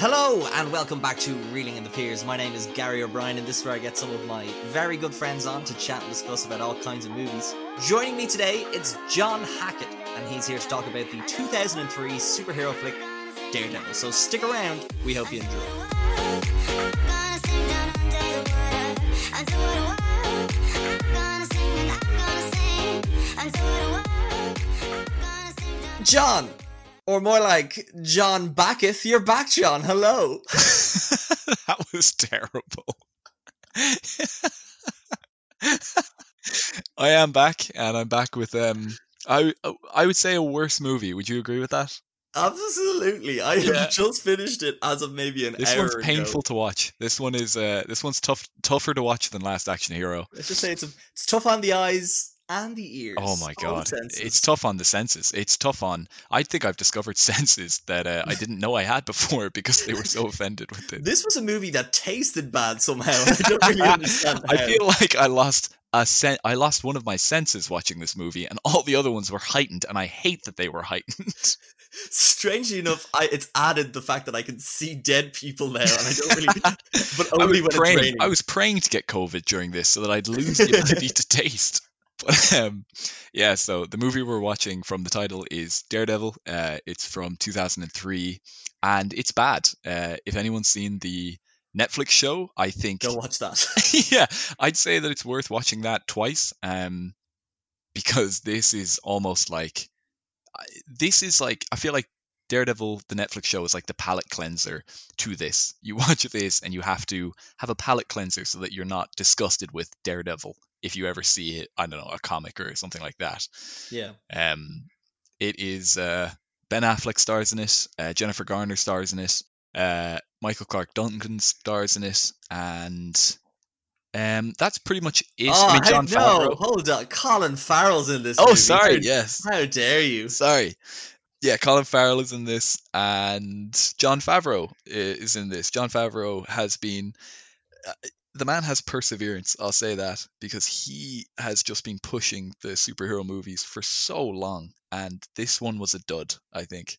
Hello and welcome back to Reeling in the Piers. My name is Gary O'Brien, and this is where I get some of my very good friends on to chat and discuss about all kinds of movies. Joining me today, it's John Hackett, and he's here to talk about the 2003 superhero flick Daredevil. So stick around, we hope you enjoy. John, or more like John Backeth, you're back, John. Hello. that was terrible. I am back, and I'm back with um. I I would say a worse movie. Would you agree with that? Absolutely. I Yeah. have just finished it as of maybe an This hour one's ago. painful to watch. This one is uh this one's tough tougher to watch than Last Action Hero. Let's just say it's a, it's tough on the eyes and the ears. Oh my god, it's tough on the senses. It's tough on. I think I've discovered senses that uh, I didn't know I had before because they were so offended with it. This was a movie that tasted bad somehow. I don't really understand. I feel like I lost a sen- I lost one of my senses watching this movie, and all the other ones were heightened, and I hate that they were heightened. Strangely enough, I, it's added the fact that I can see dead people now, and I don't really. but only was when praying. it's raining. I was praying to get COVID during this so that I'd lose the ability to taste. But um, yeah, so the movie we're watching from the title is Daredevil. Uh, it's from 2003, and it's bad. Uh, if anyone's seen the Netflix show, I think Go watch that. yeah, I'd say that it's worth watching that twice. Um, because this is almost like this is like I feel like Daredevil, the Netflix show, is like the palate cleanser to this. You watch this and you have to have a palate cleanser so that you're not disgusted with Daredevil if you ever see it. I don't know a comic or something like that. yeah. Um, it is uh, Ben Affleck stars in it, uh, Jennifer Garner stars in it, uh, Michael Clarke Duncan stars in it, and um, that's pretty much it. Oh, I mean, John no, Favreau. hold on. Colin Farrell's in this. Oh, movie. sorry, How- yes, How dare you? sorry. Yeah, Colin Farrell is in this, and Jon Favreau is in this. Jon Favreau has been. The man has perseverance, I'll say that, because he has just been pushing the superhero movies for so long, and this one was a dud, I think.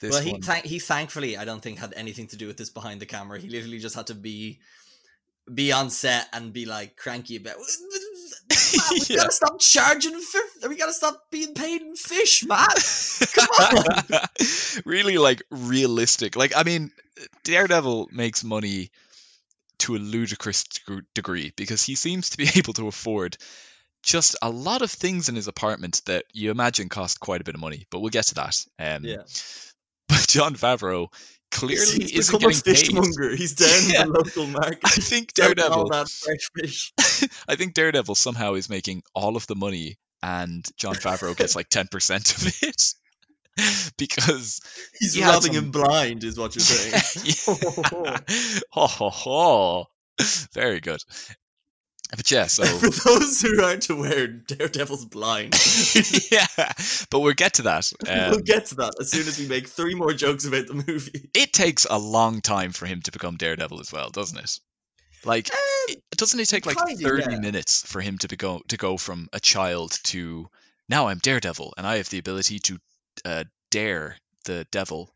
This well, he one, thank he thankfully I don't think had anything to do with this behind the camera. He literally just had to be be on set and be like cranky about. "Man, we Yeah. gotta stop charging. fi- We gotta stop being paid in fish, man. Come on. really like realistic. Like I mean, Daredevil makes money to a ludicrous degree because he seems to be able to afford just a lot of things in his apartment that you imagine cost quite a bit of money. But we'll get to that. Um, Yeah. But Jon Favreau clearly he's isn't become a getting paid. fishmonger. He's down Yeah. in the local market. I think Daredevil. all that fresh fish. I think Daredevil somehow is making all of the money, and Jon Favreau gets like ten percent of it because He's He robbing some- him blind, is what you're saying. ho ho ho. Very good. But yeah, so For those who aren't aware, Daredevil's blind. yeah, but we'll get to that. we'll Um, get to that as soon as we make three more jokes about the movie. it takes a long time for him to become Daredevil as well, doesn't it? Like, it, doesn't it take like kinda, thirty yeah. minutes for him to go to go from a child to now I'm Daredevil and I have the ability to uh, dare the devil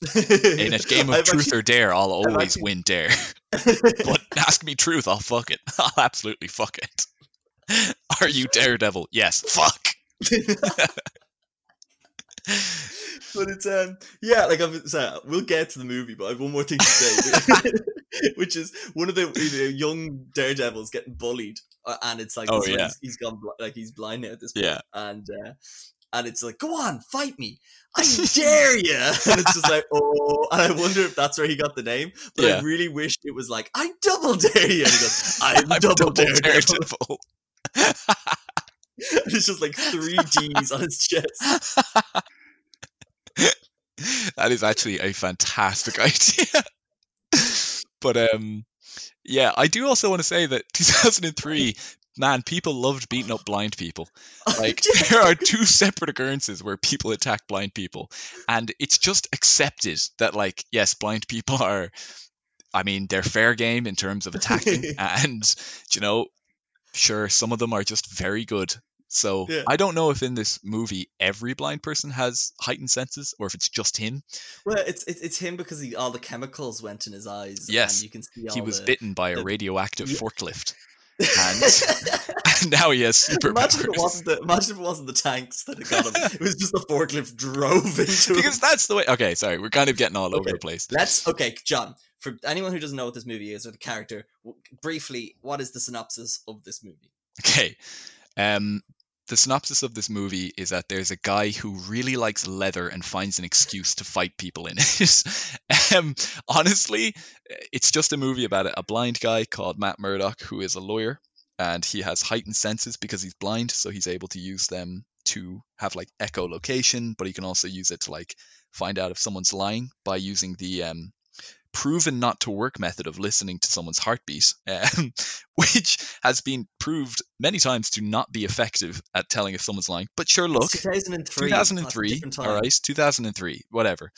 in a game of I've truth or dare. I'll always actually- win dare. but ask me truth, I'll fuck it. I'll absolutely fuck it. Are you Daredevil? Yes. Fuck. but it's um yeah like I'm sorry, we'll get to the movie but I have one more thing to say which is one of the you know, young daredevils getting bullied uh, and it's like Oh, this is when yeah. he's, he's gone bl- like he's blind now at this point Yeah. and uh and it's like go on fight me. I dare you and it's just like oh and I wonder if that's where he got the name but I really wish it was like I double dare you and he goes I'm, I'm double, daredevil Daredevil. and it's just like three D's on his chest. That is actually a fantastic idea. but um yeah, I do also want to say that 2003 man, people loved beating up blind people. Like there are two separate occurrences where people attack blind people and it's just accepted that like yes, blind people are I mean, they're fair game in terms of attacking and you know, sure some of them are just very good So Yeah. I don't know if in this movie every blind person has heightened senses or if it's just him. Well, it's it's, it's him because he, all the chemicals went in his eyes. Yes. and you can see all He was the... bitten by a radioactive Yeah. forklift. And now he has imagine if it superpowers. wasn't the imagine if it wasn't the tanks that got him. it was just the forklift drove into him. because that's the way. Okay, sorry, we're kind of getting all over the place. Let's okay, John. For anyone who doesn't know what this movie is or the character, briefly, what is the synopsis of this movie? Okay. Um, the synopsis of this movie is that there's a guy who really likes leather and finds an excuse to fight people in it. um, honestly, it's just a movie about a blind guy called Matt Murdock who is a lawyer and he has heightened senses because he's blind, so he's able to use them to have like echolocation, but he can also use it to like find out if someone's lying by using the um, proven not to work method of listening to someone's heartbeat, um, which has been proved many times to not be effective at telling if someone's lying. But sure, look, It's 2003. 2003, different all right, 2003, whatever.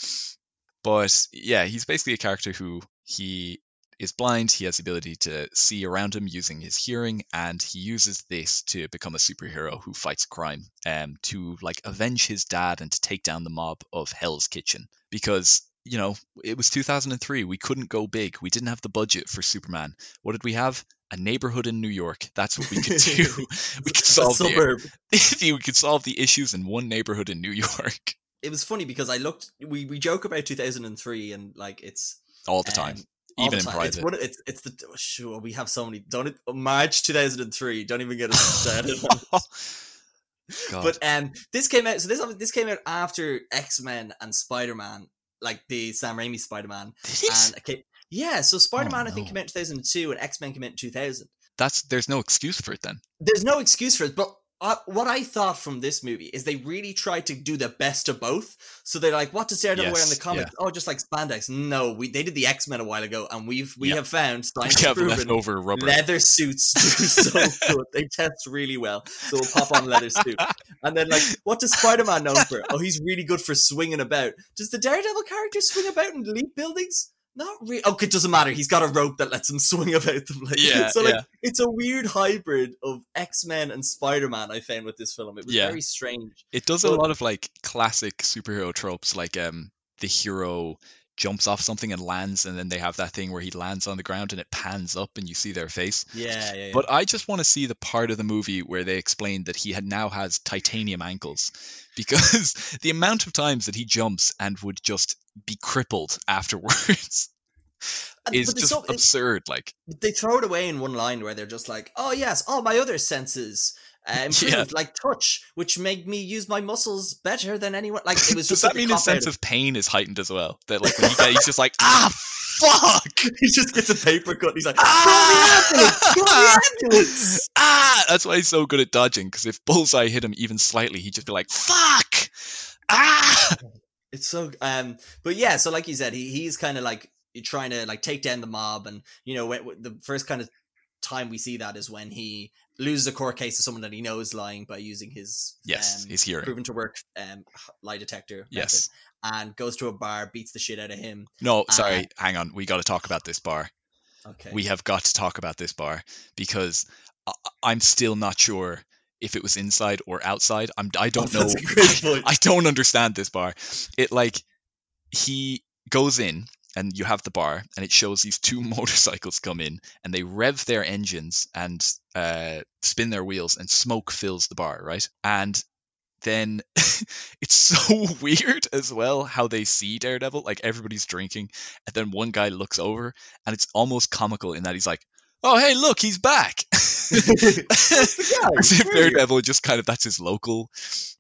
But yeah, he's basically a character who he is blind. He has the ability to see around him using his hearing, and he uses this to become a superhero who fights crime, um, to like avenge his dad and to take down the mob of Hell's Kitchen. Because you know it was 2003, we couldn't go big. We didn't have the budget for Superman. What did we have? A neighborhood in New York. That's what we could do. we could solve the we could solve the issues in one neighborhood in New York It was funny because I looked. We we joke about 2003 and like it's all the time, um, even in. It's private. one. of- It's it's the oh, sure we have so many. Don't it, March 2003. Don't even get us started. God. But um, this came out. So this this came out after X Men and Spider Man, like the Sam Raimi Spider Man. Did it? And it yeah, so oh, Spider Man I think no. came out in 2002 and X Men came out in 2000. That's there's no excuse for it then. There's no excuse for it, but. Uh, what I thought from this movie is they really tried to do the best of both. So they're like, "What does Daredevil wear in the Yes, comics? Oh, just like spandex." No, we they did the X Men a while ago, and we've we Yeah. have found We science have proven leftover rubber. leather suits do so good. They test really well. So we'll pop on leather suit. And then, like, what does Spider Man known for? Oh, he's really good for swinging about. Does the Daredevil character swing about and leap buildings? Not really. Okay, it doesn't matter. He's got a rope that lets him swing about them. Like, Yeah, so like yeah. it's a weird hybrid of X Men and Spider Man. I found with this film. It was Yeah. very strange. It does a lot of like classic superhero tropes, like um the hero jumps off something and lands, and then they have that thing where he lands on the ground and it pans up and you see their face. Yeah, yeah, yeah. But I just want to see the part of the movie where they explain that he had now has titanium ankles, because the amount of times that he jumps and would just be crippled afterwards is but it's just so- absurd. Like, they throw it away in one line where they're just like, "Oh yes, all my other senses uh, improved, Yeah. like touch, which made me use my muscles better than anyone." Like it was does just that mean his sense of pain is heightened as well? That like when he get, he's just like, ah, fuck. he just gets a paper cut. He's like, Ah! "Call the ambulance! Call the ambulance!" ah, that's why he's so good at dodging. Because if Bullseye hit him even slightly, he'd just be like, "Fuck!" Ah, It's so um, but yeah. So like you said, he he's kind of like trying to like take down the mob, and you know, the first kind of time we see that is when he loses a court case to someone that he knows lying by using his yes, um, he's hearing. proven to work um lie detector. Yes. method, and goes to a bar, beats the shit out of him. No, sorry, hang on. We got to talk about this bar. Okay. We have got to talk about this bar because I- I'm still not sure if it was inside or outside. I'm I don't know. That's a great point. I don't understand this bar. It like he goes in and you have the bar and it shows these two motorcycles come in and they rev their engines and uh, spin their wheels and smoke fills the bar, right? And then it's so weird as well how they see Daredevil. Like everybody's drinking, and then one guy looks over, and it's almost comical in that he's like, "Oh, hey, look, he's back." guy, As if where? Daredevil just kind of that's his local,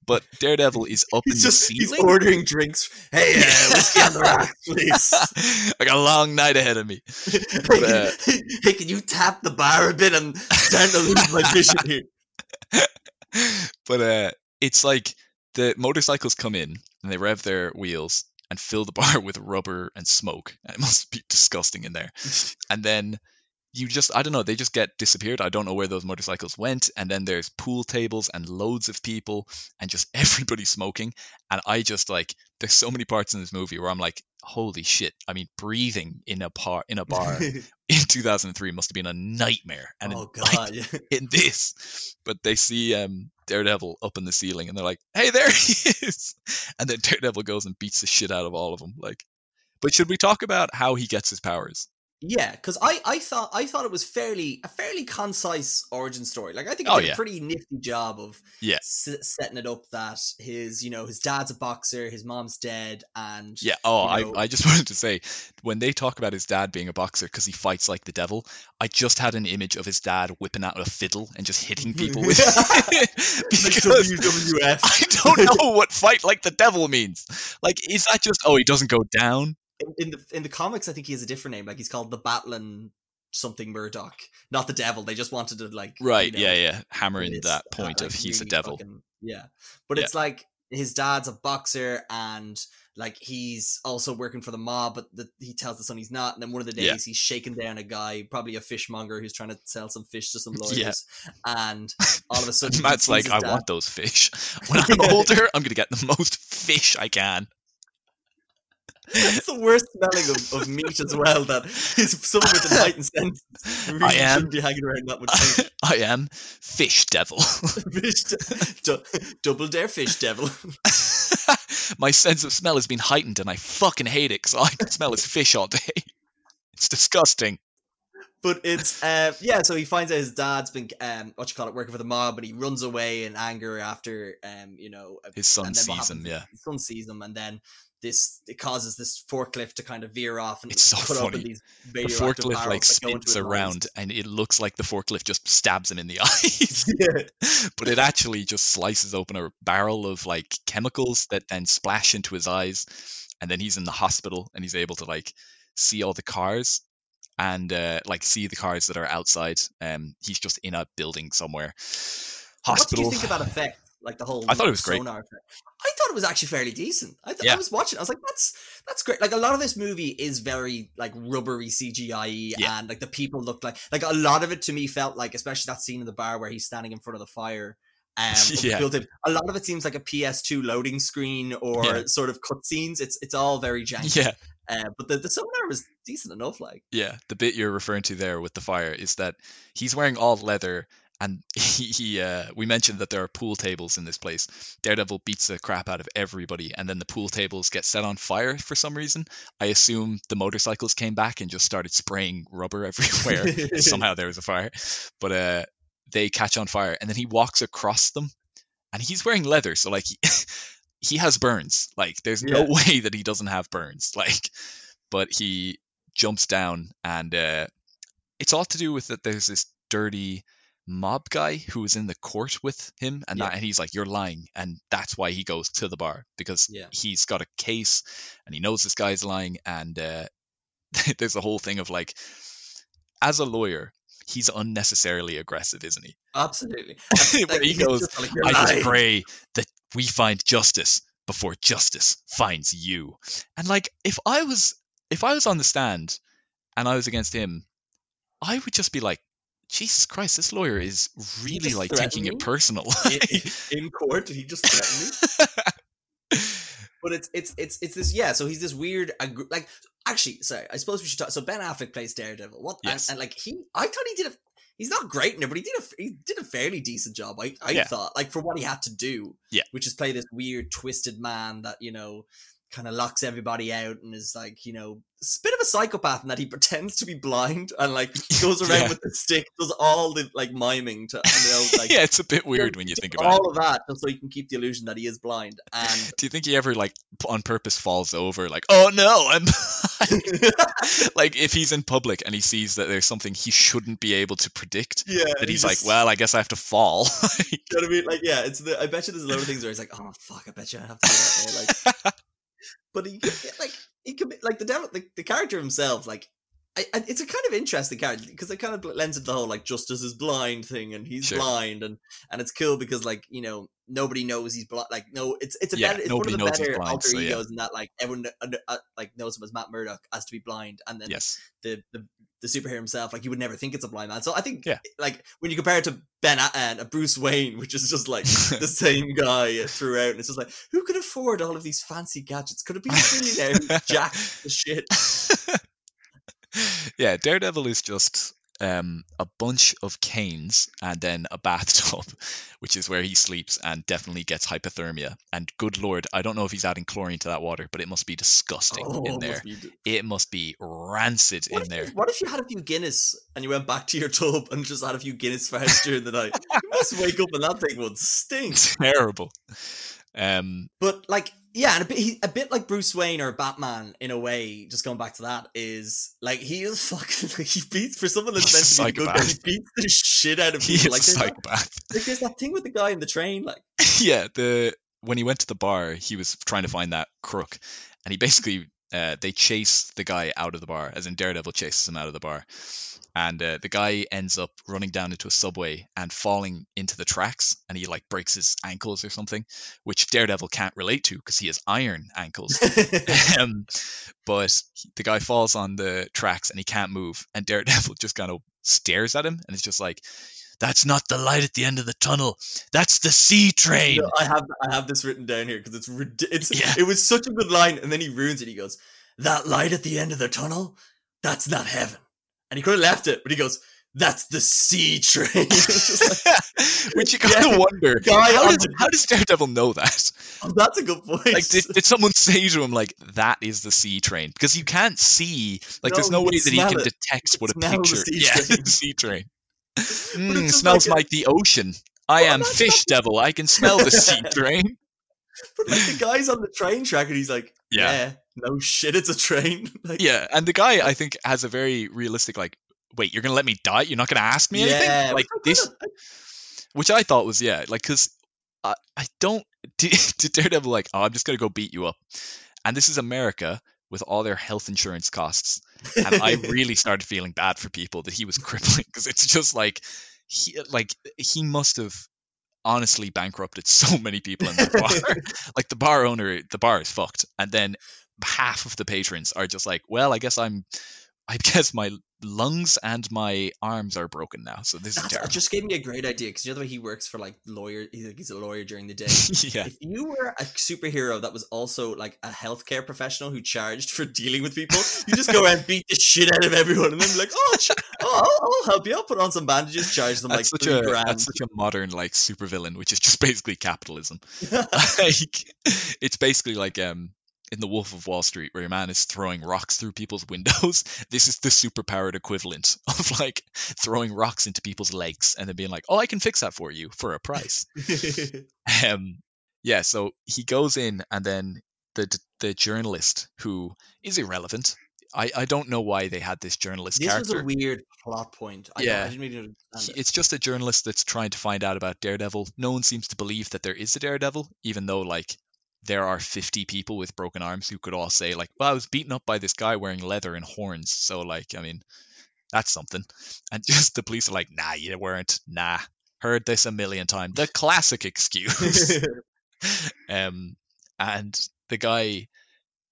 but Daredevil is up in He's the just he's ordering drinks. Hey, uh, whiskey on the rocks, please. I got a long night ahead of me. hey, uh, can, hey, can you tap the bar a bit? I'm starting to lose my vision here. but uh, it's like the motorcycles come in and they rev their wheels and fill the bar with rubber and smoke. And it must be disgusting in there. And then you just I don't know, they just get disappeared. I don't know where those motorcycles went. And then there's pool tables and loads of people and just everybody smoking. And I just like there's so many parts in this movie where I'm like, holy shit. I mean, breathing in a par in a bar in 2003 must have been a nightmare. And oh in, like, god, yeah. in this, but they see um Daredevil up in the ceiling and they're like, hey, there he is. And then Daredevil goes and beats the shit out of all of them. Like, but should we talk about how he gets his powers? Yeah, because I, I thought I thought it was fairly a fairly concise origin story. Like I think it Oh, did yeah. a pretty nifty job of Yeah. s- setting it up that his you know his dad's a boxer, his mom's dead, and Yeah. Oh, you know- I, I just wanted to say, when they talk about his dad being a boxer because he fights like the devil, I just had an image of his dad whipping out a fiddle and just hitting people with it. Because WWF. I don't know what fight like the devil means. Like, is that just, oh, he doesn't go down? In, in the in the comics, I think he has a different name. Like he's called the Battling something Murdock, not the devil. They just wanted to like you Right. know, yeah. Yeah. Hammering that uh, point of like, he's a really devil. fucking- yeah, but Yeah. it's like his dad's a boxer and like he's also working for the mob, but the, he tells the son he's not. And then one of the days Yeah. he's shaking down a guy, probably a fishmonger who's trying to sell some fish to some lawyers. Yeah. And all of a sudden, Matt's like, I dad- want those fish. When I'm older, I'm going to get the most fish I can. It's the worst smelling of, of meat as well. That is someone with an heightened sense really I am. shouldn't be hanging around that much fish. I am fish devil. fish de- double dare fish devil. My sense of smell has been heightened and I fucking hate it because I can smell is fish all day. It's disgusting. But it's uh yeah, so he finds out his dad's been um what you call it working for the mob, and he runs away in anger after um you know His son and then what sees him, yeah. his son sees him, and then this it causes this forklift to kind of veer off and It's so funny. these The forklift like barrels that go into spins around and it looks like the forklift just stabs him in the eyes. yeah. but it actually just slices open a barrel of like chemicals that then splash into his eyes and then he's in the hospital and he's able to like see all the cars and uh, like see the cars that are outside um he's just in a building somewhere hospital What hospital you think about effect? Like the whole I thought it was great. effect. I thought it was actually fairly decent. I, th- Yeah. I was watching. I was like, "That's that's great." Like a lot of this movie is very like rubbery CGI, Yeah. and like the people look like like a lot of it to me felt like, especially that scene in the bar where he's standing in front of the fire. Um, Yeah. a lot of it seems like a PS2 loading screen or Yeah. sort of cutscenes. It's it's all very janky. yeah Uh, but the the sonar was decent enough. Like yeah the bit you're referring to there with the fire is that he's wearing all leather and he, he uh, we mentioned that there are pool tables in this place. Daredevil beats the crap out of everybody and then the pool tables get set on fire for some reason. I assume the motorcycles came back and just started spraying rubber everywhere. Somehow there was a fire. But uh they catch on fire and then he walks across them and he's wearing leather so like he, he has burns. Like there's no way that he doesn't have burns. Like but he jumps down and uh it's all to do with that there's this dirty mob guy who was in the court with him and Yeah. that and he's like you're lying and that's why he goes to the bar because Yeah. he's got a case and he knows this guy's lying and uh there's a whole thing of like as a lawyer he's unnecessarily aggressive isn't he absolutely. where he goes just like, "You're I just pray that we find justice before justice finds you. And like, if I was, if I was on the stand and I was against him, I would just be like, Jesus Christ, this lawyer is really like threaten taking it personal. in, in court. He just threatened me. But it's it's it's it's this yeah. So he's this weird like actually sorry. I suppose we should talk. So Ben Affleck plays Daredevil. What Yes. and, and like he I thought he did a he's not great in it, but he did a he did a fairly decent job. I I Yeah. thought like for what he had to do. Yeah. which is play this weird twisted man that you know kind of locks everybody out and is like you know a bit of a psychopath in that he pretends to be blind and like goes around Yeah. with the stick does all the like miming to you know like yeah, it's a bit weird when you think about it. all of that just so he can keep the illusion that he is blind and Do you think he ever like on purpose falls over like, oh no, I'm like if he's in public and he sees that there's something he shouldn't be able to predict, yeah that he he's like, just- well, I guess I have to fall. you know what I mean like yeah it's the I bet you there's a lot of things where he's like oh fuck I bet you I have to do that eh? like but he like he could be like the devil the, the character himself like I, I, it's a kind of interesting character because it kind of lends into the whole like justice is blind thing and he's Sure. blind and and it's cool because like you know nobody knows he's blind like no it's it's a Yeah, better it's one of the better blind, alter so yeah. egos in that like everyone uh, uh, like knows him as Matt Murdock as to be blind and then yes. the, the the superhero himself, like you would never think it's a blind man. So I think, Yeah. like when you compare it to Ben and uh, Bruce Wayne, which is just like the same guy throughout, and it's just like who could afford all of these fancy gadgets? Could it be a billionaire Jack the shit? yeah, Daredevil is just um, a bunch of canes and then a bathtub, which is where he sleeps and definitely gets hypothermia. And good lord, I don't know if he's adding chlorine to that water, but it must be disgusting Oh, in must there. be- It must be rancid What in there. you, what if you had a few Guinness and you went back to your tub and just had a few Guinness farts during the night? You must wake up and that thing would stink. Terrible. Um, But like, yeah, and a bit, he, a bit like Bruce Wayne or Batman in a way. Just going back to that is like he is fucking. Like, he beats for someone that's He's meant to be good guy. He beats the shit out of he is people. Like there's, that, psychopath. like there's that thing with the guy in the train. Like yeah, the when he went to the bar, he was trying to find that crook, and he basically uh, they chase the guy out of the bar, as in Daredevil chases him out of the bar, and uh, the guy ends up running down into a subway and falling into the tracks, and he like breaks his ankles or something, which Daredevil can't relate to because he has iron ankles. um, but he- the guy falls on the tracks and he can't move, and Daredevil just kind of stares at him, and it's just like. That's not the light at the end of the tunnel. That's the C train. I have I have this written down here because it's it's Yeah. it was such a good line, and then he ruins it. He goes, "That light at the end of the tunnel, that's not heaven." And he could have left it, but he goes, "That's the C train." Like, Which you kind of Yeah. wonder. Guy How does, how does Daredevil know that? oh, that's a good point. Like, did, did someone say to him, like, that is the C train? Because you can't see, like, there's No, no way that he can it. detect what a picture. sea yeah, the C train. Mm, smells like like, a- the ocean. I Well, am fish devil. I can smell the C train. but like the guy's on the train track, and he's like, Yeah. "Yeah, no shit, it's a train." like, Yeah, and the guy I think has a very realistic like. Wait, you're gonna let me die? You're not gonna ask me anything? yeah, Like which I this, which I thought was yeah, like because I, I don't did, did Daredevil like oh I'm just gonna go beat you up, and this is America with all their health insurance costs, and I really started feeling bad for people that he was crippling because it's just like he like he must have honestly bankrupted so many people in that bar. like the bar owner, the bar is fucked, and then half of the patrons are just like, well, I guess I'm. I guess my lungs and my arms are broken now, so this is terrible. just gave me a great idea because you know the way he works for like lawyer. He's, like, he's a lawyer during the day. yeah, If you were a superhero that was also like a healthcare professional who charged for dealing with people, you just go around and beat the shit out of everyone, and then be like, "Oh, ch- oh I'll, I'll help you. I'll put on some bandages, charge them like that's such three a grand." that's such a modern like supervillain, which is just basically capitalism. like it's basically like um in the Wolf of Wall Street, where your man is throwing rocks through people's windows. This is the superpowered equivalent of like throwing rocks into people's legs and then being like, "Oh, I can fix that for you for a price." um, yeah. So he goes in, and then the the journalist who is irrelevant. I, I don't know why they had this journalist this character. was a weird plot point. I, Yeah. I didn't really understand it. it's just a journalist that's trying to find out about Daredevil. No one seems to believe that there is a Daredevil, even though like there are 50 people with broken arms who could all say like, "Well, I was beaten up by this guy wearing leather and horns." So like, I mean, that's something. And just the police are like, "Nah, you weren't. Nah, heard this a million times. The classic excuse." um, and the guy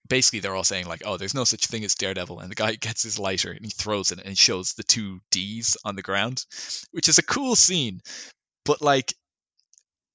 basically they're all saying like oh there's no such thing as daredevil and the guy gets his lighter and he throws it and shows the two d's on the ground which is a cool scene but like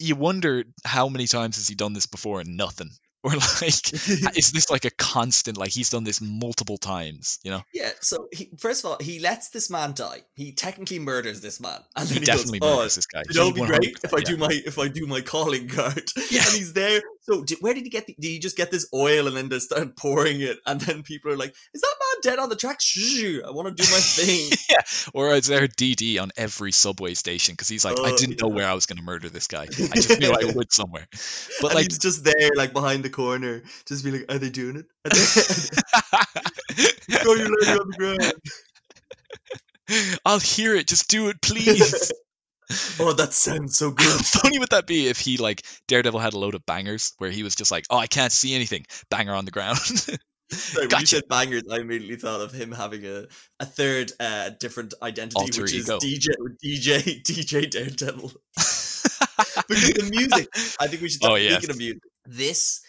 you wonder how many times has he done this before and nothing or like is this like a constant like he's done this multiple times you know yeah. So he, first of all, he lets this man die. He technically murders this man, and he then he, definitely goes, "Oh, murders this guy You know, it'd be great if I yeah. do my if I do my calling card. Yeah. And he's there. So did, where did he get? The, did he just get this oil and then they start pouring it? And then people are like, "Is that man dead on the track? Shh, I want to do my thing." yeah, or is there DD on every subway station because he's like, I Oh, didn't know where I was going to murder this guy. I just knew I would somewhere. But and like, he's just there, like behind the corner, just be like, "Are they doing it? Are they- Throw your lady on the ground." I'll hear it. Just do it, please. Oh, that sounds so good. How funny would that be if he like Daredevil had a load of bangers where he was just like, oh, I can't see anything, banger on the ground. Sorry, when you said bangers, I immediately thought of him having a, a third uh, different identity, Alter which ego. is DJ DJ DJ Daredevil. because the music, I think we should. Oh, Oh, yes. Speaking of music, this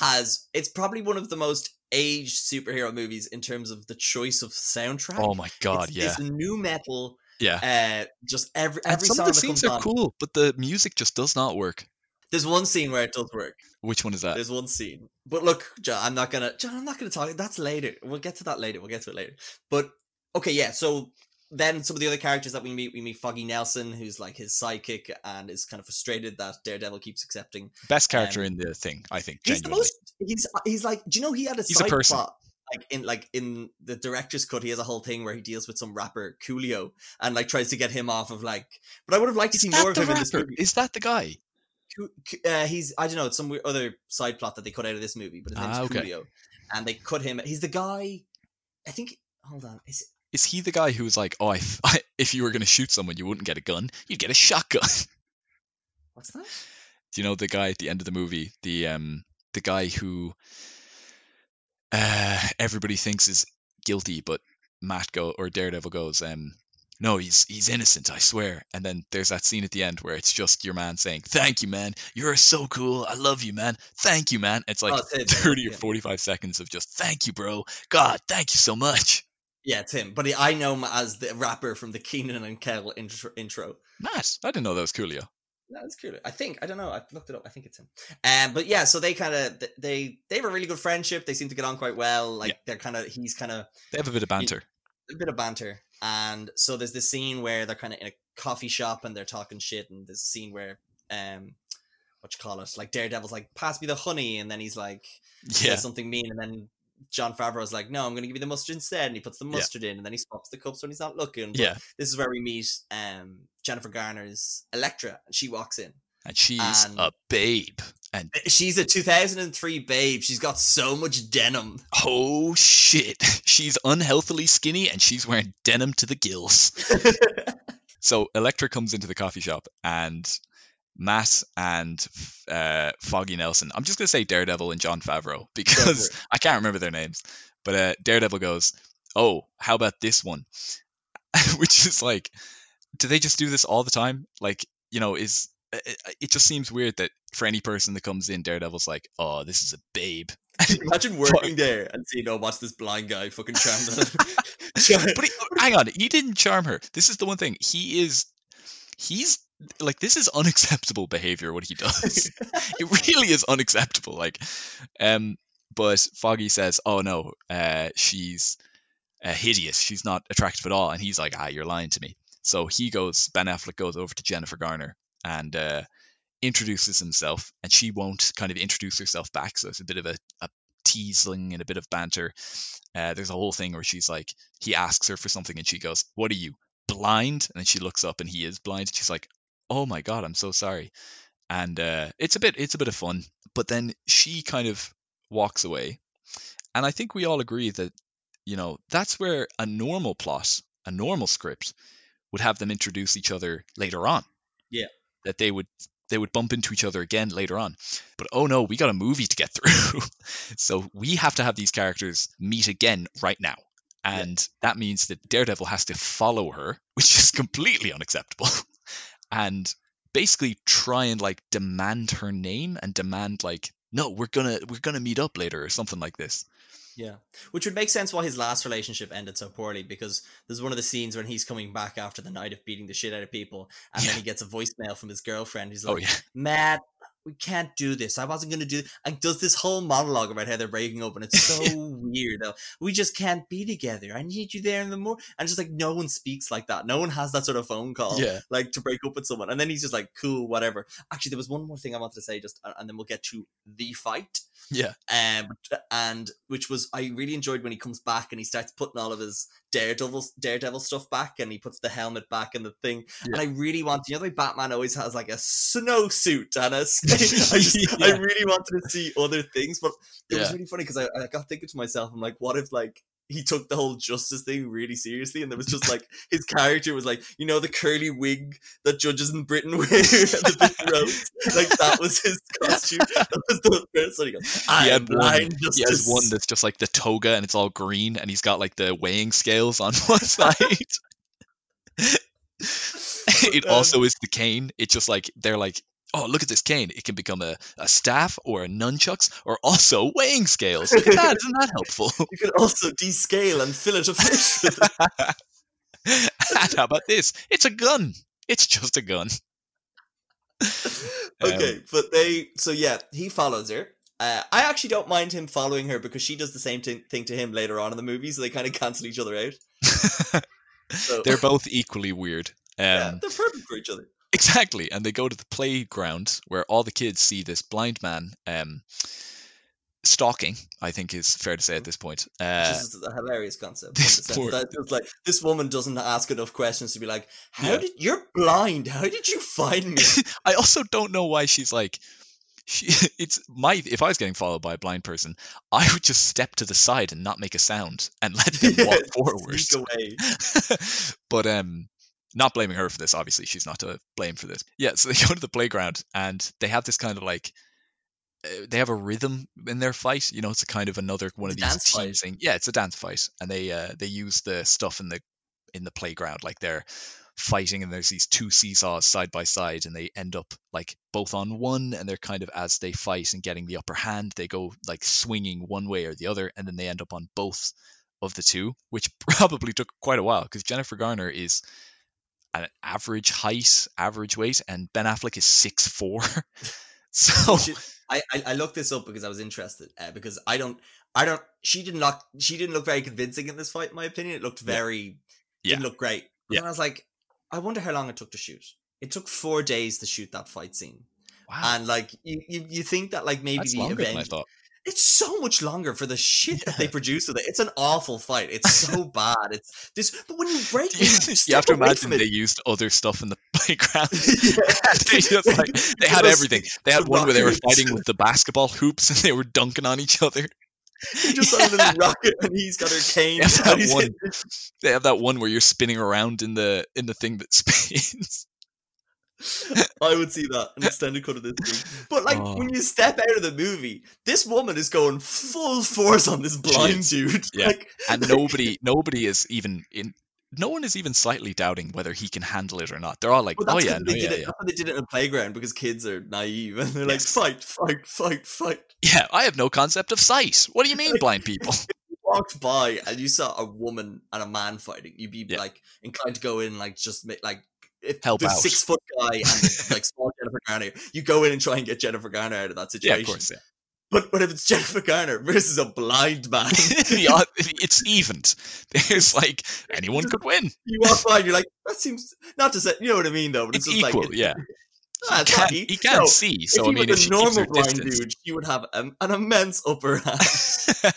has it's probably one of the most aged superhero movies in terms of the choice of soundtrack. Oh my god, it's, yeah, it's nu metal. Yeah. Uh, just every And every some song of the scenes are on. cool, but the music just does not work. There's one scene where it does work. Which one is that? There's one scene, but look, John, I'm not gonna, John, I'm not gonna talk. That's later. We'll get to that later. We'll get to it later. But okay, yeah. So then some of the other characters that we meet, we meet Foggy Nelson, who's like his sidekick and is kind of frustrated that Daredevil keeps accepting. Best character um, in the thing, I think. He's the most. He's he's like. Do you know he had a He's a person. plot? Like in like in the director's cut, he has a whole thing where he deals with some rapper Coolio and like tries to get him off of like. But I would have liked to see more of him in this movie. Is that the guy? Uh, he's I don't know it's some other side plot that they cut out of this movie, but his name's Ah, okay. Coolio, and they cut him. He's the guy. I think. Hold on. Is it, Is he the guy who was like, "Oh, if, I, if you were going to shoot someone, you wouldn't get a gun, you'd get a shotgun"? what's that? Do you know the guy at the end of the movie, the um, the guy who uh, everybody thinks is guilty, but Matt go or Daredevil goes, um, no, he's he's innocent, I swear. And then there's that scene at the end where it's just your man saying, "Thank you, man. You're so cool. I love you, man. Thank you, man." It's like Oh, it's him, thirty or yeah. forty-five seconds of just "Thank you, bro. God, thank you so much." Yeah, it's him. But he, I know him as the rapper from the Kenan and Kel intro. intro. Matt, I didn't know that was Coolio. No, that's cool. I think I don't know. I've looked it up. I think it's him. Um, but yeah, so they kind of they they have a really good friendship. They seem to get on quite well. Like Yeah. they're kind of he's kind of They have a bit of banter. a bit of banter. And so there's this scene where they're kind of in a coffee shop and they're talking shit. And there's a scene where um, what you call it? Like Daredevil's like, pass me the honey, and then he's like Yeah, says something mean, and then Jon Favreau's like, no, I'm going to give you the mustard instead, and he puts the Yeah. mustard in, and then he swaps the cups when he's not looking. But yeah. this is where we meet um Jennifer Garner's Elektra, and she walks in. And she's And- a babe. And She's a 2003 babe. She's got so much denim. oh shit, she's unhealthily skinny and she's wearing denim to the gills. So Elektra comes into the coffee shop and Matt and uh, Foggy Nelson. I'm just gonna say Daredevil and Jon Favreau because. I can't remember their names. But uh, Daredevil goes, "Oh, how about this one?" Which is like, do they just do this all the time? Like, you know, is it, it just seems weird that for any person that comes in, Daredevil's like, "Oh, this is a babe." Imagine working there and seeing, oh, watch this blind guy fucking charm but he, hang on, he didn't charm her. This is the one thing. He is, he's like, this is unacceptable behavior. What he does, it really is unacceptable. Like, um, but Foggy says, "Oh no, uh, she's uh, hideous. She's not attractive at all." And he's like, "Ah, you're lying to me." So he goes. Ben Affleck goes over to Jennifer Garner and uh, introduces himself, and she won't kind of introduce herself back. So it's a bit of a, a teasing and a bit of banter. Uh, there's a whole thing where she's like, he asks her for something, and she goes, "What are you blind?" And then she looks up, and he is blind. She's like, "Oh my god, I'm so sorry." And uh, it's a bit, it's a bit of fun. But then she kind of walks away, and I think we all agree that, you know, that's where a normal plot, a normal script, would have them introduce each other later on. Yeah. That they would they would bump into each other again later on. But oh no, we got a movie to get through. so we have to have these characters meet again right now. And that means that Daredevil has to follow her, which is completely unacceptable. and basically try and like demand her name and demand like no, we're gonna we're gonna meet up later or something like this. Yeah, which would make sense why his last relationship ended so poorly because there's one of the scenes when he's coming back after the night of beating the shit out of people, and Yeah. then he gets a voicemail from his girlfriend. He's Oh like, yeah. "Matt, we can't do this. I wasn't gonna do." And does this whole monologue about how they're breaking up, and it's so weird. Though we just can't be together. I need you there in the morning, and just like no one speaks like that. No one has that sort of phone call Yeah. like to break up with someone. And then he's just like, "Cool, whatever." Actually, there was one more thing I wanted to say, just and then we'll get to the fight Yeah. um, and which was I really enjoyed when he comes back and he starts putting all of his Daredevil Daredevil stuff back and he puts the helmet back and the thing. And I really want you know the way Batman always has like a snowsuit and a I just I really wanted to see other things, but it was really funny because I, I got thinking to myself, I'm like, what if like he took the whole justice thing really seriously, and there was just like his character was like, you know, the curly wig that judges in Britain wear, the big like that was his costume. That was the first one. He goes, I am had one- blind He has one that's just like the toga and it's all green and he's got like the weighing scales on one side. it also is the cane. It's just like they're like oh, look at this cane. It can become a, a staff or a nunchucks or also weighing scales. Look at that. Isn't that helpful? You can also descale and fillet a fish. it. and how about this? It's a gun. It's just a gun. okay, Um, but they so yeah, he follows her. Uh, I actually don't mind him following her because she does the same thing thing to him later on in the movie, so they kind of cancel each other out. So, They're both equally weird. Um, yeah, they're perfect for each other. Exactly, and they go to the playground where all the kids see this blind man um, stalking. I think is fair to say at this point. Uh, Which is a hilarious concept. this in the sense poor- like this woman doesn't ask enough questions to be like, "How Yeah. did you're blind? How did you find me?" I also don't know why she's like. She, it's my if I was getting followed by a blind person, I would just step to the side and not make a sound and let them walk forward. Away. but um not blaming her for this obviously she's not to blame for this yeah so they go to the playground and they have this kind of like uh, they have a rhythm in their fight you know it's a kind of another one of these fight. teasing yeah it's a dance fight and they uh they use the stuff in the in the playground like they're fighting and there's these two seesaws side by side and they end up like both on one and they're kind of as they fight and getting the upper hand they go like swinging one way or the other and then they end up on both of the two which probably took quite a while because jennifer garner is an average height average weight and ben affleck is six four so I, I I looked this up because I was interested uh, because I don't I don't she did not look she didn't look very convincing in this fight in my opinion. It looked very Yeah. didn't look great. Yeah. And I was like, I wonder how long it took to shoot. It took four days to shoot that fight scene, wow and like you, you, you think that like maybe that's the longer than i event thought it's so much longer for the shit that they produce with it. It's an awful fight. It's so bad. It's this, but when you break, you, you have to imagine they used other stuff in the playground Yeah. they just like they had everything. They had one where they were fighting with the basketball hoops and they were dunking on each other. He just on a little rocket and he's got her cane. Yeah, that one. They have that one where you're spinning around in the in the thing that spins. I would see that an extended cut of this thing. But like Oh. when you step out of the movie, this woman is going full force on this blind dude. Yeah. Like And nobody nobody is even in no one is even slightly doubting whether he can handle it or not. They're all like, well, "Oh yeah, no, they yeah, did it. yeah, they did it in a playground because kids are naive and they're like, Yes. fight, fight, fight, fight. yeah." I have no concept of sight. What do you mean, Like- blind people? You walked by and you saw a woman and a man fighting, you'd be Yeah. like inclined to go in and like just make like if Help the out. six foot guy and like small Jennifer Garner, you go in and try and get Jennifer Garner out of that situation. yeah, of course. Yeah. But but if it's Jennifer Garner versus a blind man, it's evened. There's like anyone could win. you walk by and you're like, that seems not to say you know what I mean though, but it's, It's just equal. like yeah, ah, he can't, he can't no, see. So I mean, if keeps normal blind distance, dude, you would have an, an immense upper hand.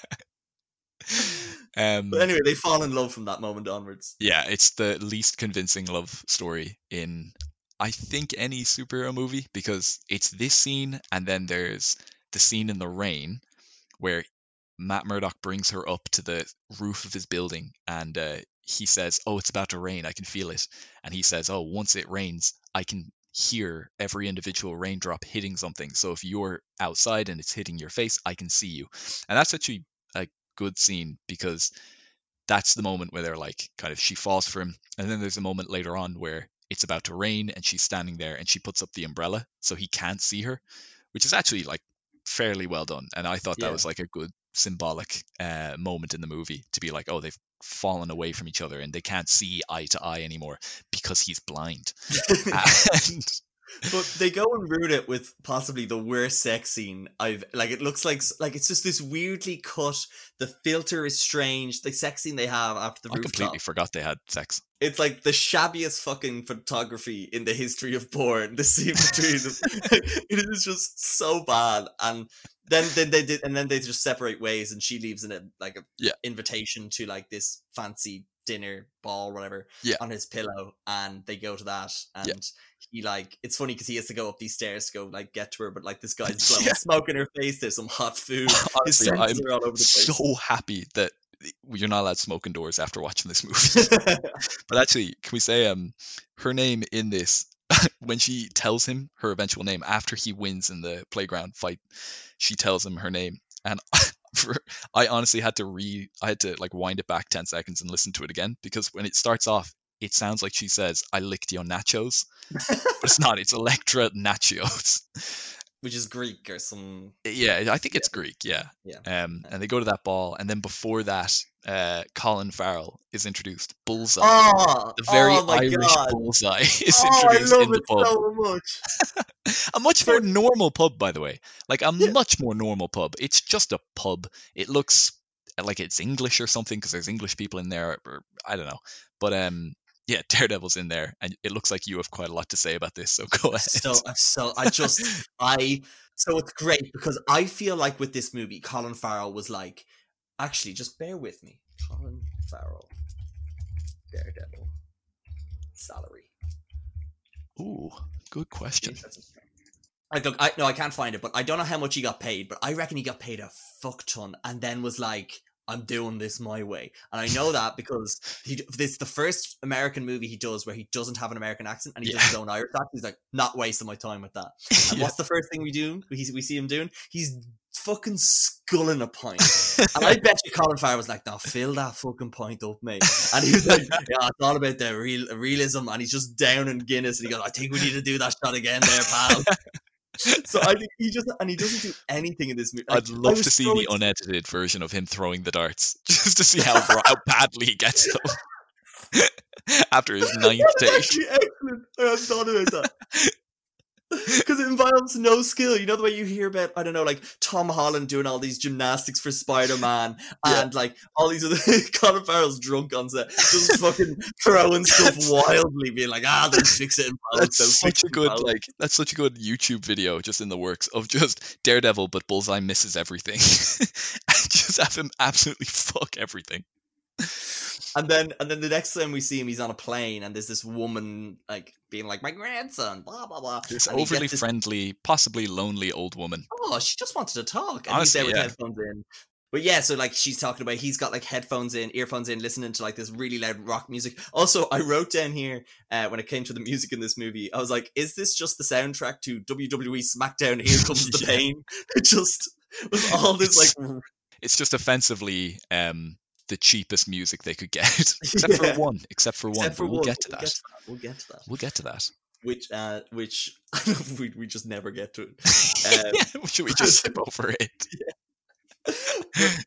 um, but anyway, they fall in love from that moment onwards. yeah, it's the least convincing love story in I think any superhero movie because it's this scene and then there's the scene in the rain where Matt Murdock brings her up to the roof of his building and uh, he says, "Oh, it's about to rain. I can feel it." And he says, "Oh, once it rains, I can hear every individual raindrop hitting something. So if you're outside and it's hitting your face, I can see you." And that's actually good scene because that's the moment where they're like kind of she falls for him and then there's a moment later on where it's about to rain and she's standing there and she puts up the umbrella so he can't see her which is actually like fairly well done and i thought Yeah. that was like a good symbolic uh, moment in the movie to be like oh they've fallen away from each other and they can't see eye to eye anymore because he's blind and But they go and ruin it with possibly the worst sex scene I've like. It looks like like it's just this weirdly cut. The filter is strange. The sex scene they have after the i rooftop. completely forgot they had sex It's like the shabbiest fucking photography in the history of porn. The scene between them, it is just so bad. And then then they did, and then they just separate ways, and she leaves in a like a Yeah. invitation to like this fancy dinner ball, whatever, Yeah. on his pillow, and they go to that, and Yeah. he like it's funny because he has to go up these stairs to go like get to her, but like this guy's blowing Yeah. smoke in her face. There's some hot food. Honestly, I'm are all over the place. so happy that you're not allowed smoke indoors after watching this movie But actually, can we say um her name in this when she tells him her eventual name after he wins in the playground fight, she tells him her name, and for, I honestly had to re I had to like wind it back ten seconds and listen to it again because when it starts off, it sounds like she says, "I licked your nachos," but it's not. It's Elektra Natchios. Which is Greek or some. Yeah, I think it's Greek. Yeah. Yeah. Um, and they go to that ball, and then before that, uh, Colin Farrell is introduced. Bullseye. Oh, the very oh my Irish God. bullseye is Oh, I introduced love in the it pub. so much. a much more normal pub, by the way. Like a Yeah. much more normal pub. It's just a pub. It looks like it's English or something because there's English people in there, or I don't know. But um, yeah, Daredevil's in there, and it looks like you have quite a lot to say about this. So go ahead. so I'm so I just I so it's great because I feel like with this movie, Colin Farrell was like, actually, just bear with me. Colin Farrell, Daredevil, salary. Ooh, good question. Like, look, I no, I can't find it, but I don't know how much he got paid, but I reckon he got paid a fuck ton, and then was like, "I'm doing this my way," and I know that because he this the first American movie he does where he doesn't have an American accent and he does his own Irish accent. He's like, not wasting my time with that. And Yeah. what's the first thing we do? We, we see him doing? He's fucking sculling a pint. And I bet you Colin Farrell was like, "Now fill that fucking pint up, mate." And he was like, "Yeah, it's all about the real realism." And he's just down in Guinness, and he goes, "I think we need to do that shot again, there, pal." So I think he just and he doesn't do anything in this movie. Like, I'd love to see so the unedited version of him throwing the darts, just to see how how badly he gets them after his ninth take. excellent. I hadn't thought about that. Because it involves no skill. You know the way you hear about, I don't know, like Tom Holland doing all these gymnastics for Spider Man Yeah. and like all these other Colin Farrell's drunk on set, just fucking throwing stuff wildly, being like, ah, they'll fix it in. That's such a good post." like that's such a good YouTube video just in the works of just Daredevil but Bullseye misses everything. and just have him absolutely fuck everything. And then and then the next time we see him, he's on a plane and there's this woman like being like, My grandson, blah blah blah. This And overly this- friendly, possibly lonely old woman. oh, she just wanted to talk. And Honestly, he's there with yeah. headphones in. But yeah, so like she's talking about he's got like headphones in, earphones in, listening to like this really loud rock music. Also, I wrote down here uh, when it came to the music in this movie, I was like, is this just the soundtrack to WWE SmackDown Here Comes the Yeah. Pain? It just was all this It's- like It's just offensively um the cheapest music they could get. except Yeah. for one. Except for one. for we'll one, get to we'll that. We'll get to that. We'll get to that. Which uh which we we just never get to it. Um, Should we just skip over it?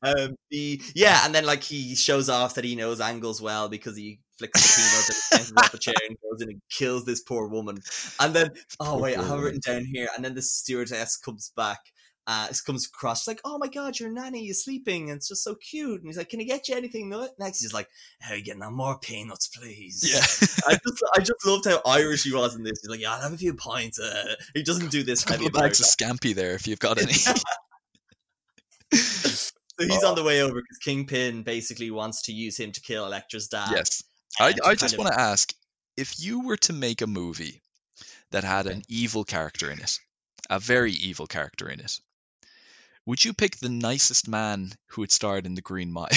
um, the yeah, and then like he shows off that he knows angles well because he flicks the peanut and bounces a chair and goes in and kills this poor woman. And then oh Poor wait, I have written down here. And then the stewardess comes back. Uh, comes across like, oh my god, your nanny is sleeping, and it's just so cute. And he's like, can I get you anything next? He's like, how are you getting on more peanuts, please? Yeah. I just, I just loved how Irish he was in this. He's like, yeah, I'll have a few pints. Uh, he doesn't do this couple of bags of scampi there if you've got any. So he's on the way over because Kingpin basically wants to use him to kill Elektra's dad. yes. I, I just of- want to ask if you were to make a movie that had an evil character in it, a very evil character in it, would you pick the nicest man who had starred in The Green Mile?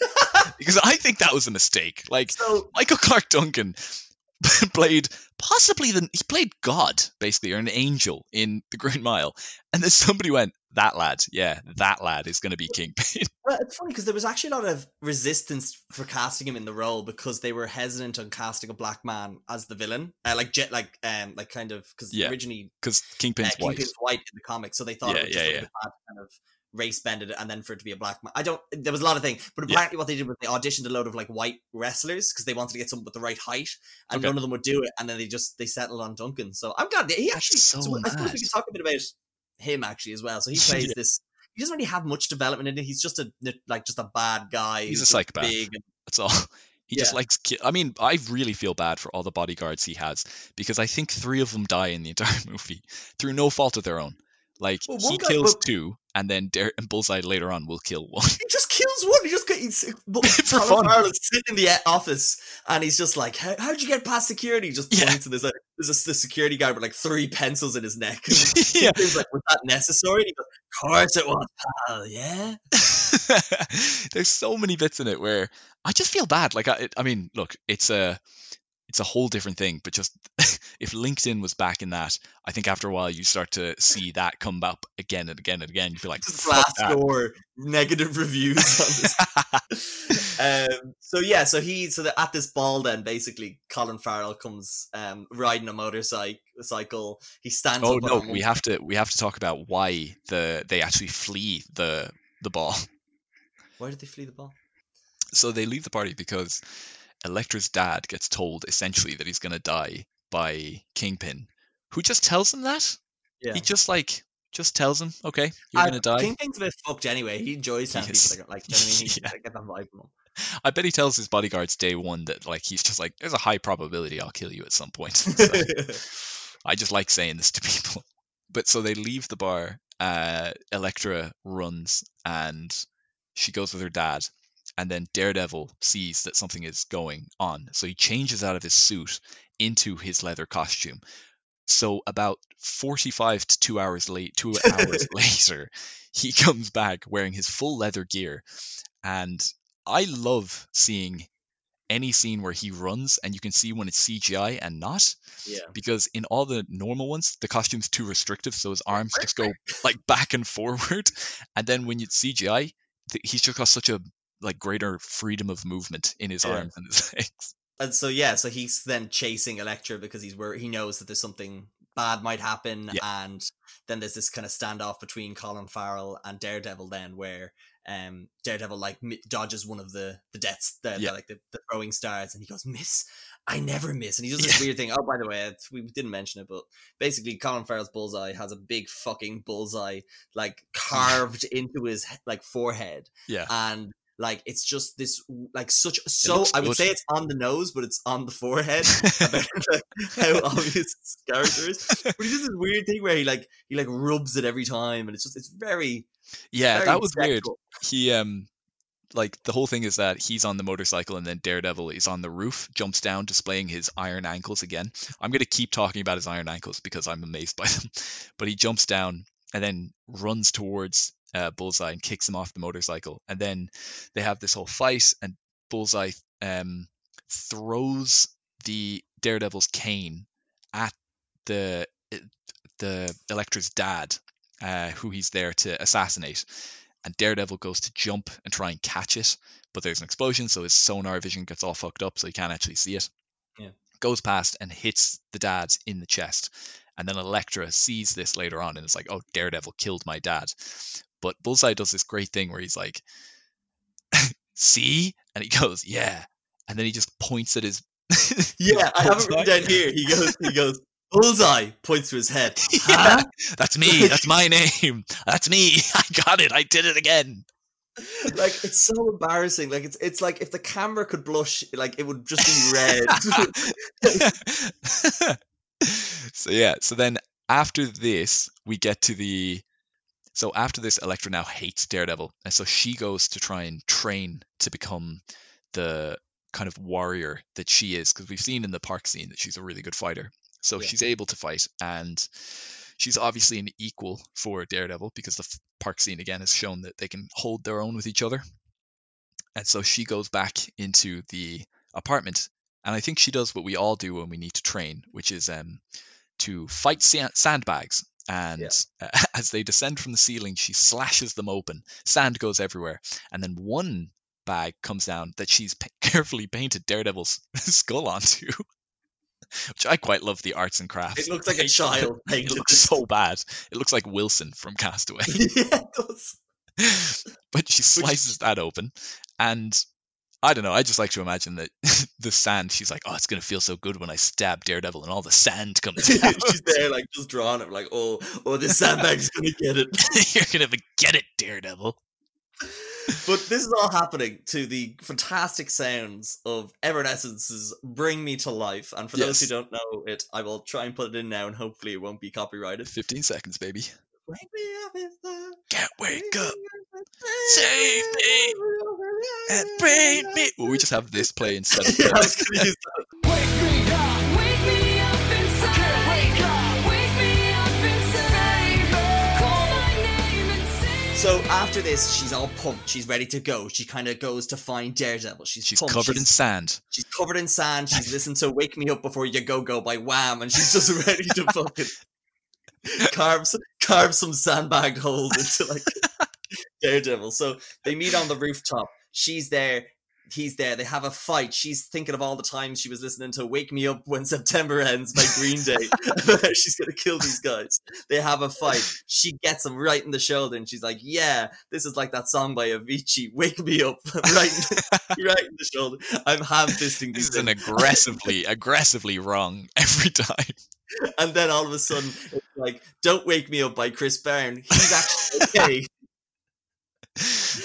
because I think that was a mistake. Like, so Michael Clarke Duncan played possibly the he played God basically or an angel in The Green Mile, and then somebody went, "That lad, yeah, that lad is going to be Kingpin." well, it's funny because there was actually a lot of resistance for casting him in the role because they were hesitant on casting a black man as the villain, uh, like jet, like um, like kind of because Yeah, originally Because uh, Kingpin's white. Kingpin's white in the comics, so they thought Yeah, it was yeah, just yeah. a bad kind of race bended it, and then for it to be a black man. I don't. There was a lot of things, but Yeah. apparently what they did was they auditioned a load of like white wrestlers because they wanted to get someone with the right height, and Okay. none of them would do it, and then they just they settled on Duncan. So I'm glad he actually. so I suppose we can talk a bit about him actually as well. So he plays Yeah. this. He doesn't really have much development in it. He's just a like just a bad guy. He's a psychopath. Big and That's all. He just likes. Ki- I mean, I really feel bad for all the bodyguards he has because I think three of them die in the entire movie through no fault of their own. Like Well, he guy- kills but- two, and then Dare and Bullseye later on will kill one. he just kills one. He just he's For Colin fun. Is sitting in the office and he's just like, How, "How'd you get past security?" He just Yeah. points and there's a there's a, the security guard with like three pencils in his neck. yeah. He's like, "Was that necessary?" And he goes, "Of course it was, pal. Yeah." There's so many bits in it where I just feel bad. Like I, I mean, look, it's a, it's a whole different thing. But just if LinkedIn was back in that, I think after a while you start to see that come up again and again and again. You feel like, Just "Fuck that." Glassdoor negative reviews on this. um, so yeah, so he so that at this ball then basically Colin Farrell comes um riding a motorcycle. He stands Oh up no, we have to we have to talk about why the they actually flee the the ball. Why did they flee the ball? So they leave the party because Elektra's dad gets told essentially that he's gonna die by Kingpin, who just tells him that. Yeah. He just like just tells him, okay, you're Uh, gonna die. Kingpin's a bit fucked anyway. He enjoys telling Yes. people like, like you know what I mean? He, Yeah. I get that vibe from him. I bet he tells his bodyguards day one that like he's just like, there's a high probability I'll kill you at some point. So, I just like saying this to people. But so they leave the bar. Uh, Elektra runs and she goes with her dad. And then Daredevil sees that something is going on. So he changes out of his suit into his leather costume. So about 45 to two hours late, two hours later, he comes back wearing his full leather gear. And I love seeing any scene where he runs and you can see when it's CGI and not yeah. because in all the normal ones the costume's too restrictive so his arms just go like back and forward and then when you CGI he's just got such a like greater freedom of movement in his Yeah. arms and his legs And so yeah, so he's then chasing Elektra because he's where he knows that there's something bad might happen, and then there's this kind of standoff between Colin Farrell and Daredevil. Then where um Daredevil like dodges one of the the deaths, the, the, like the, the throwing stars, and he goes miss. I never miss, and he does this weird thing. Oh, by the way, we didn't mention it, but basically, Colin Farrell's bullseye has a big fucking bullseye like carved into his like forehead, yeah and like it's just this like such so I would good. say it's on the nose, but it's on the forehead. about like, how obvious his character is. But he does this weird thing where he like he like rubs it every time, and it's just it's very yeah very that was weird he um like the whole thing is that he's on the motorcycle and then Daredevil is on the roof, jumps down, displaying his iron ankles again. I'm gonna keep talking about his iron ankles because I'm amazed by them. But he jumps down and then runs towards uh, Bullseye and kicks him off the motorcycle. And then they have this whole fight, and Bullseye um, throws the Daredevil's cane at the the Elektra's dad, uh, who he's there to assassinate and Daredevil goes to jump and try and catch it, but there's an explosion, so his sonar vision gets all fucked up, so he can't actually see it. Yeah. Goes past and hits the dad in the chest. And then Elektra sees this later on and is like, oh, Daredevil killed my dad. But Bullseye does this great thing where he's like, see? And he goes, yeah. And then he just points at his. yeah. I have it down here. He goes he goes bullseye points to his head. Yeah, that's me. That's my name. That's me. I got it. I did it again. like it's so embarrassing. Like it's it's like if the camera could blush, like it would just be red. so yeah, so then after this, we get to the so after this, Elektra now hates Daredevil, and so she goes to try and train to become the kind of warrior that she is, because we've seen in the park scene that she's a really good fighter. So Yeah. she's able to fight, and she's obviously an equal for Daredevil because the park scene again has shown that they can hold their own with each other. And so she goes back into the apartment and I think she does what we all do when we need to train, which is um, to fight sa- sandbags. And uh, as they descend from the ceiling, she slashes them open. Sand goes everywhere, and then one bag comes down that she's pa- carefully painted Daredevil's skull onto, which I quite love the arts and crafts. It looks like a child It looks so bad. It looks like Wilson from Castaway. yeah, it does. but she slices that open and I don't know. I just like to imagine that the sand. She's like, "Oh, it's gonna feel so good when I stab Daredevil, and all the sand comes out. She's there, like just drawing it, like, oh, oh, this sandbag's gonna get it. You're gonna get it, Daredevil." But this is all happening to the fantastic sounds of Evanescence's "Bring Me to Life." And for those who don't know it, I will try and put it in now, and hopefully it won't be copyrighted. Fifteen seconds, baby. Wake me up if Can't wake wake up up Save me and bring me. Well, we just have this play instead of Yeah, I was gonna use that. Wake me up, wake me up inside. can't wake up, wake me up inside. Call my name and say. So after this, she's all pumped. She's ready to go. She kind of goes to find Daredevil. She's, She's pumped. covered in she's, sand. she's covered in sand. She's listened to "Wake Me Up Before You Go Go" by Wham, and she's just ready to fucking carve carve some sandbagged holes into like Daredevil. So they meet on the rooftop. She's there. he's there. They have a fight. She's thinking of all the times she was listening to "Wake Me Up When September Ends" by Green Day. she's gonna kill these guys. They have a fight. She gets him right in the shoulder, and she's like, "Yeah, this is like that song by Avicii. Wake me up, right, in the, right in the shoulder." I'm ham fisting This is an aggressively, aggressively wrong every time. And then all of a sudden, it's like, "Don't Wake Me Up" by Chris Brown. He's actually okay.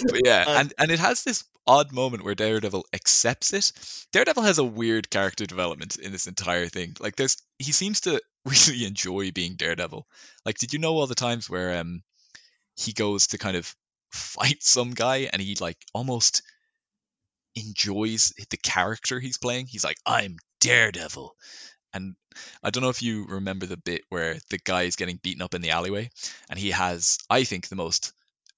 But yeah, Uh, and and it has this odd moment where Daredevil accepts it. Daredevil has a weird character development in this entire thing. Like there's he seems to really enjoy being Daredevil. Like did you know all the times where um he goes to kind of fight some guy and he like almost enjoys the character he's playing. He's like, I'm Daredevil. And I don't know if you remember the bit where the guy is getting beaten up in the alleyway and he has, I think, the most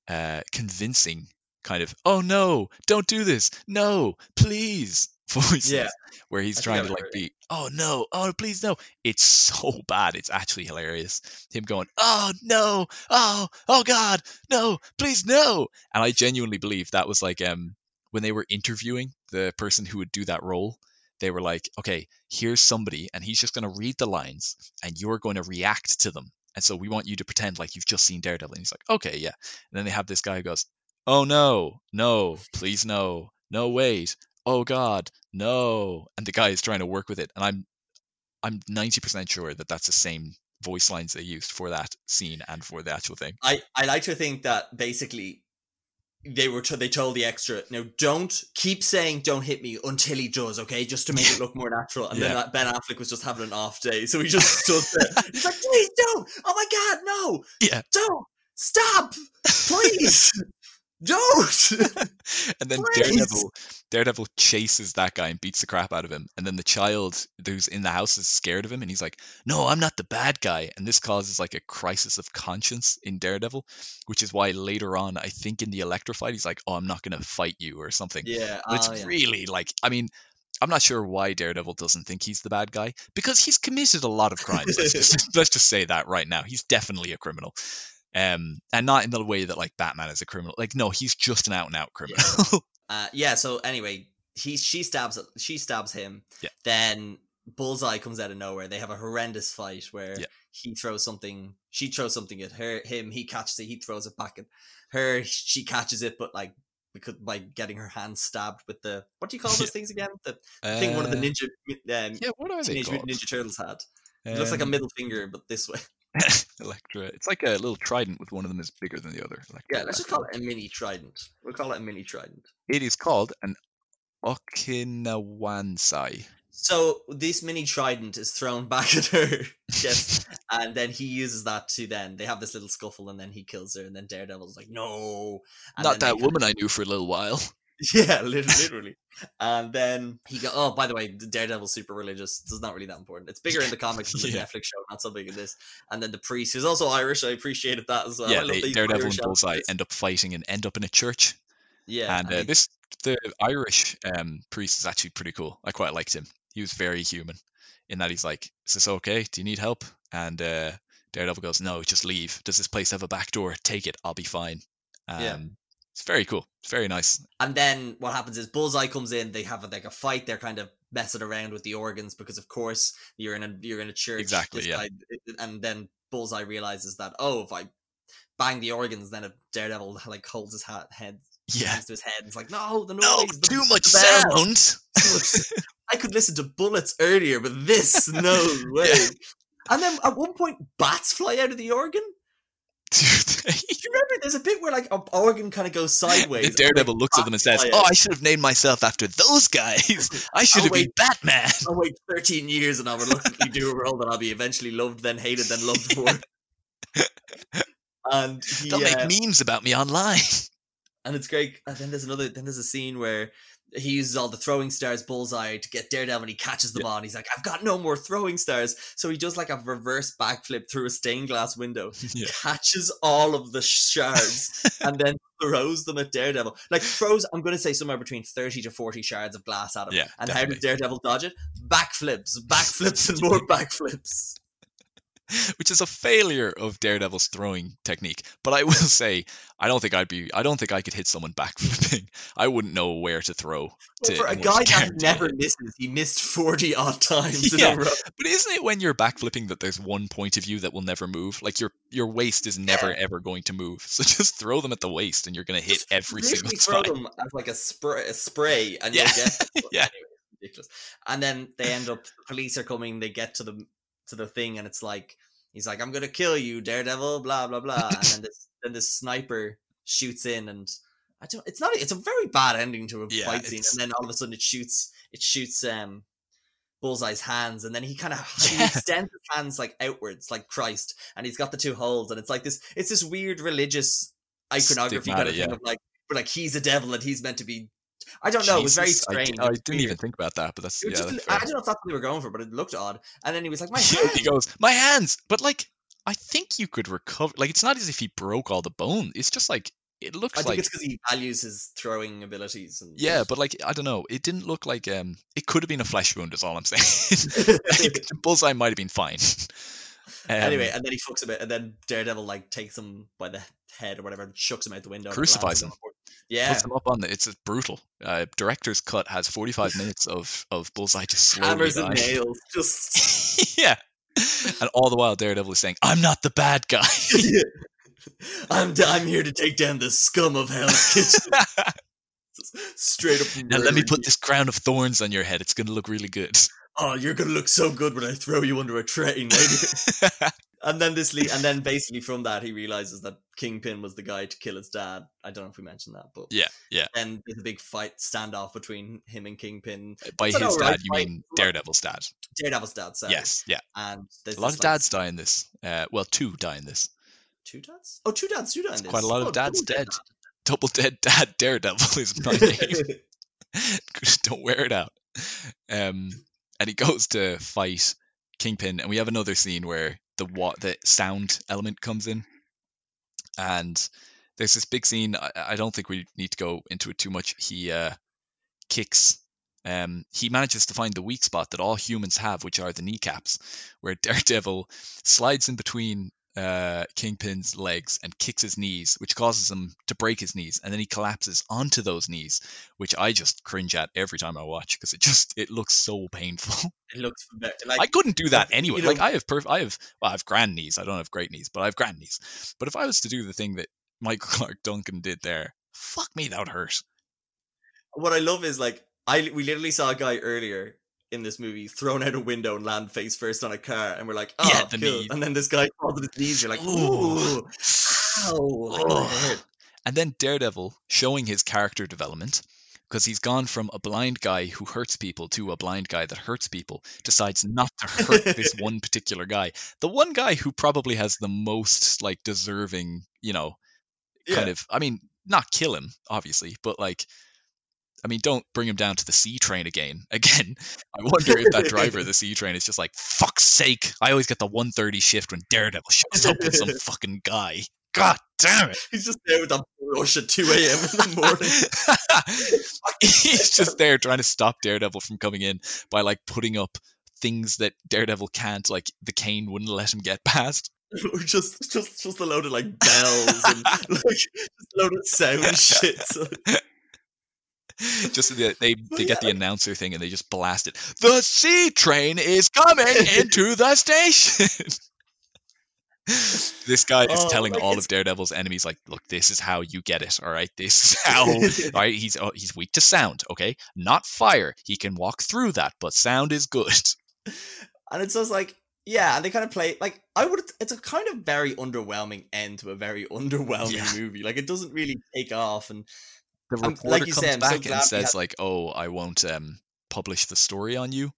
uh, convincing kind of, oh no, don't do this. No, please voices. Yeah. Where he's I trying to like be, oh no, oh please no. It's so bad. It's actually hilarious. Him going, oh no, oh, oh God, no, please no. And I genuinely believe that was like um when they were interviewing the person who would do that role, they were like, okay, here's somebody, and he's just going to read the lines, and you're going to react to them. And so we want you to pretend like you've just seen Daredevil. And he's like, okay, yeah. And then they have this guy who goes, oh no, no, please no, no, wait, oh God, no. And the guy is trying to work with it. And I'm, I'm 90% sure that that's the same voice lines they used for that scene and for the actual thing. I, I like to think that basically they were to, they told the extra now don't keep saying don't hit me until he does okay? Just to make it look more natural. And then Yeah. that Ben Affleck was just having an off day so he just stood there. He's like please don't! Oh my god no! Yeah. don't! Stop! Please don't and then Please. Daredevil Daredevil chases that guy and beats the crap out of him. And then the child who's in the house is scared of him and he's like, No, I'm not the bad guy. And this causes like a crisis of conscience in Daredevil, which is why later on, I think in the Electrified, he's like, Oh, I'm not gonna fight you or something. yeah But it's oh, yeah. really like I mean, I'm not sure why Daredevil doesn't think he's the bad guy because he's committed a lot of crimes. let's, just, let's just say that right now. He's definitely a criminal. Um, and not in the way that like Batman is a criminal. Like, no, he's just an out and out criminal. Uh, yeah. So anyway, he she stabs she stabs him. Yeah. Then Bullseye comes out of nowhere. They have a horrendous fight where Yeah. he throws something. She throws something at her. Him. He catches it. He throws it back at her. She catches it, but like because by getting her hand stabbed with the what do you call those Yeah. things again? The thing one of the Uh, ninja um, Yeah, what are they teenage called? mutant ninja turtles had. It looks like a Um, middle finger, but this way. Elektra. It's like a little trident with one of them is bigger than the other. Elektra, Yeah, let's just call it a mini trident. We'll call it a mini trident. It is called an Okinawansai. So this mini trident is thrown back at her, and then he uses that to then they have this little scuffle, and then he kills her, and then Daredevil's like, "No, and Not that woman I knew for a little while. Yeah, literally." and then he go, "Oh, by the way, Daredevil's super religious. It's not really that important. It's bigger in the comics than the Yeah. Netflix show, not so big in this." And then the priest, who's also Irish, I appreciated that as well. Yeah, they, Daredevil Irish and Bullseye outfits. end up fighting and end up in a church. yeah, and and uh, he- this the Irish um, priest is actually pretty cool. I quite liked him. He was very human in that he's like, "Is this okay? Do you need help?" And uh, Daredevil goes, "No, just leave. Does this place have a back door? Take it. I'll be fine." Um, Yeah. It's very cool. It's very nice. And then what happens is Bullseye comes in. They have like a fight. They're kind of messing around with the organs because, of course, you're in a you're in a church. Exactly, yeah. guy- and then Bullseye realizes that oh, if I bang the organs, then a Daredevil like holds his hat, head Yeah. to his head. It's like no, the No, noise, the, too much sound. too much- I could listen to bullets earlier, but this no way. Yeah. And then at one point, bats fly out of the organ. Dude, Do you remember? There's a bit where like organ kind of goes sideways. the and, Daredevil looks at them and says, "Oh. I should have named myself after those guys. I should have been. Batman." I'll wait 13 years and I'll reluctantly do a role that I'll be eventually loved, then hated, then loved for. and he, They'll uh, make memes about me online. and it's great. And then there's another. Then there's a scene where he uses all the throwing stars bullseye to get Daredevil, and he catches the Yeah. ball. And he's like, "I've got no more throwing stars." So he does like a reverse backflip through a stained glass window, Yeah. catches all of the shards, and then throws them at Daredevil. Like throws, I'm going to say somewhere between 30 to 40 shards of glass at him. Yeah, and how definitely. did Daredevil dodge it? Backflips, backflips, and more backflips. which is a failure of Daredevil's throwing technique. But I will say, I don't think I'd be. I don't think I could hit someone backflipping. I wouldn't know where to throw. Well, to for a guy that never misses, he missed 40 odd times Yeah. in a row. But isn't it when you're backflipping that there's one point of view that will never move? Like your your waist is never ever going to move. So just throw them at the waist, and you're going to hit Just every single throw time. them as like a spray, a spray and Yeah. you'll get. Yeah. Anyway, ridiculous. And then they end up. The police are coming. They get to the to the thing, and it's like he's like, "I'm gonna kill you, Daredevil." Blah blah blah. and then this then this sniper shoots in, and I don't. It's not. It's a very bad ending to a Yeah, fight scene, it's- and then all of a sudden it shoots. It shoots. um Bullseye's hands, and then he kind of he Yeah. extends his hands like outwards, like Christ, and he's got the two holes, and it's like this. It's this weird religious iconography kind of thing yeah. of like, but like he's a devil and he's meant to be. I don't know. It was very Jesus, I strange. I, didn't even think about that, but that's yeah. just- that's I don't know if that's what they were going for, but it looked odd. And then he was like, "My hands." he goes, my hands. But like, I think you could recover. Like, it's not as if he broke all the bone. It's just like it looks I think like it's because he values his throwing abilities. And yeah, but like I don't know. It didn't look like um. It could have been a flesh wound. Is all I'm saying. like, Bullseye might have been fine. Um, anyway, and then he fucks a bit, and then Daredevil like takes him by the head or whatever, and shucks him out the window, Crucifies him. Yeah, puts him up on the. It's brutal. Uh, director's cut has 45 minutes of of Bullseye just slowly hammers and nails, just yeah, and all the while Daredevil is saying, "I'm not the bad guy." I'm I'm here to take down the scum of Hell's Kitchen. Straight up. now let me put this crown of thorns on your head. It's gonna look really good. Oh, you're gonna look so good when I throw you under a train and then this, le- and then basically from that, he realizes that Kingpin was the guy to kill his dad. I don't know if we mentioned that, but yeah, yeah. And there's a big fight standoff between him and Kingpin. By It's his dad, you fight. mean Daredevil's dad? Daredevil's dad, sorry. Yes, yeah. And there's A lot of like, dads die in this. Uh, well, two die in this. Two dads? Oh, two dads, two dads. Quite a lot of Oh, dads double dead. Double dead dad Daredevil is my name. Don't wear it out. Um, and he goes to fight Kingpin, and we have another scene where the what the sound element comes in, and there's this big scene. I, I don't think we need to go into it too much. He uh, kicks. Um, he manages to find the weak spot that all humans have, which are the kneecaps, where Daredevil slides in between uh, Kingpin's legs and kicks his knees, which causes him to break his knees, and then he collapses onto those knees, which I just cringe at every time I watch because it just it looks so painful. it looks like I couldn't do that anyway. you Like I have perf- I have well, I have grand knees. I don't have great knees, but I have grand knees. But if I was to do the thing that Michael Clarke Duncan did there, fuck me, that would hurt. what I love is like I we literally saw a guy earlier in this movie thrown out a window and land face first on a car, and we're like, oh, Yeah, the cool. and then this guy falls on his knees. You're like, Ooh. ow, like, that Ugh. hurt. And then Daredevil showing his character development because he's gone from a blind guy who hurts people to a blind guy that hurts people, decides not to hurt this one particular guy. The one guy who probably has the most like deserving, you know, kind Yeah. of I mean, not kill him, obviously, but like I mean, don't bring him down to the C train again. Again, I wonder if that driver of the C train is just like, fuck's sake, I always get the 130 shift when Daredevil shows up with some fucking guy. God damn it. He's just there with a brush at 2 a.m. in the morning. He's just there trying to stop Daredevil from coming in by like putting up things that Daredevil can't, like the cane wouldn't let him get past. or just just just a load of like bells and like just a load of sound shit. So, Just they they, they get the announcer thing and they just blast it. The C train is coming into the station. this guy is Oh, telling like, all it's- of Daredevil's enemies, like, look, this is how you get it. All right, this is how. all right, he's oh, he's weak to sound. Okay, not fire. He can walk through that, but sound is good. and it's just like yeah, and they kind of play like I would. It's a kind of very underwhelming end to a very underwhelming Yeah. movie. Like it doesn't really take off, and the reporter like comes say, I'm so back and says like, "Oh, I won't um, publish the story on you."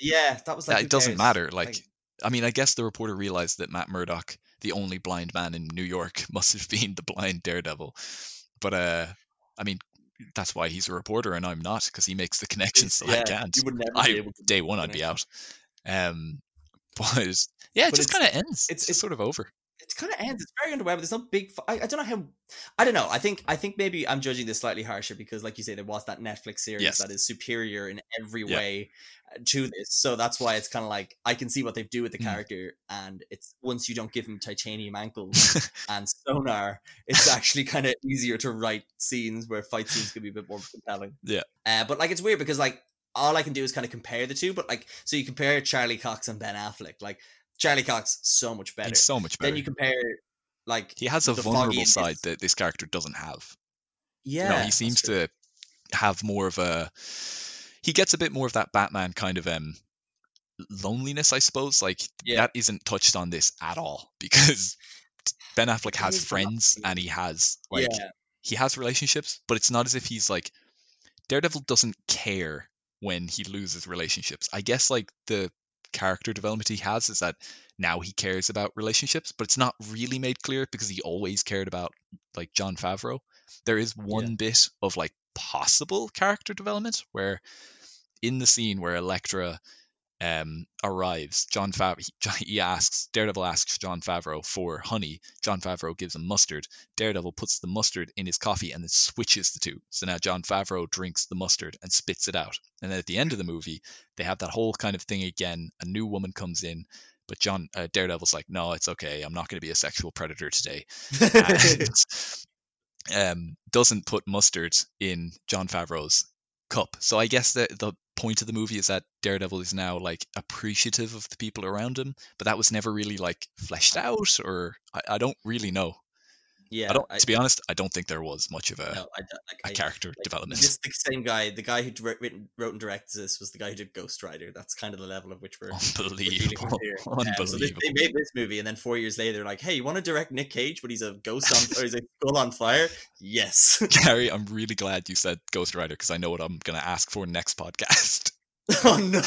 yeah, that was like it doesn't cares? matter. Like, I mean, I guess the reporter realized that Matt Murdock, the only blind man in New York, must have been the blind Daredevil. But uh, I mean, that's why he's a reporter and I'm not, because he makes the connections that I can't. You would never I be able to day one I'd be out. Um, but yeah, it But just kind of ends. It's, it's- it's- sort of over. It kind of ends. It's very underwhelming. There's no big. I don't know how. I don't know. I think I think maybe I'm judging this slightly harsher because, like you say, there was that Netflix series Yes. that is superior in every Yeah. way uh, to this. So that's why it's kind of like I can see what they do with the Mm. character, and it's once you don't give him titanium ankles and sonar, it's actually kind of easier to write scenes where fight scenes can be a bit more compelling. Yeah. Uh, but like it's weird because like all I can do is kind of compare the two. But like so you compare Charlie Cox and Ben Affleck, like Charlie Cox so much better. He's so much better. Then you compare like he has a vulnerable side that this character doesn't have. yeah, you know, he seems to have more of a he gets a bit more of that batman kind of um loneliness i suppose like Yeah. that isn't touched on this at all because ben affleck has friends and he has like yeah, he has relationships but it's not as if he's like daredevil doesn't care when he loses relationships i guess like the character development he has is that now he cares about relationships but it's not really made clear because he always cared about like Jon Favreau. There is one bit of like possible character development where in the scene where Elektra um, arrives, Jon Favreau he, he asks Daredevil asks Jon Favreau for honey. Jon Favreau gives him mustard. Daredevil puts the mustard in his coffee and then switches the two. So now Jon Favreau drinks the mustard and spits it out. And then at the end of the movie, they have that whole kind of thing again. A new woman comes in, but John uh, Daredevil's like, "No, it's okay. I'm not going to be a sexual predator today." and um, doesn't put mustard in Jon Favreau's cup. So I guess the the point of the movie is that Daredevil is now like appreciative of the people around him, but that was never really like fleshed out, or I, I don't really know. Yeah. I don't. I- to be honest, I don't think there was much of a, no, I like, a I- character like, development. This the same guy. The guy who written, wrote and directed this was the guy who did Ghost Rider. That's kind of the level of which we're. we're dealing Unbelievable. Um, so they, unbelievable. they made this movie, and then four years later, they're like, "Hey, you want to direct Nick Cage, but he's a ghost on, or he's a skull on fire?" Yes. Gary, I'm really glad you said Ghost Rider because I know what I'm going to ask for next podcast. oh no!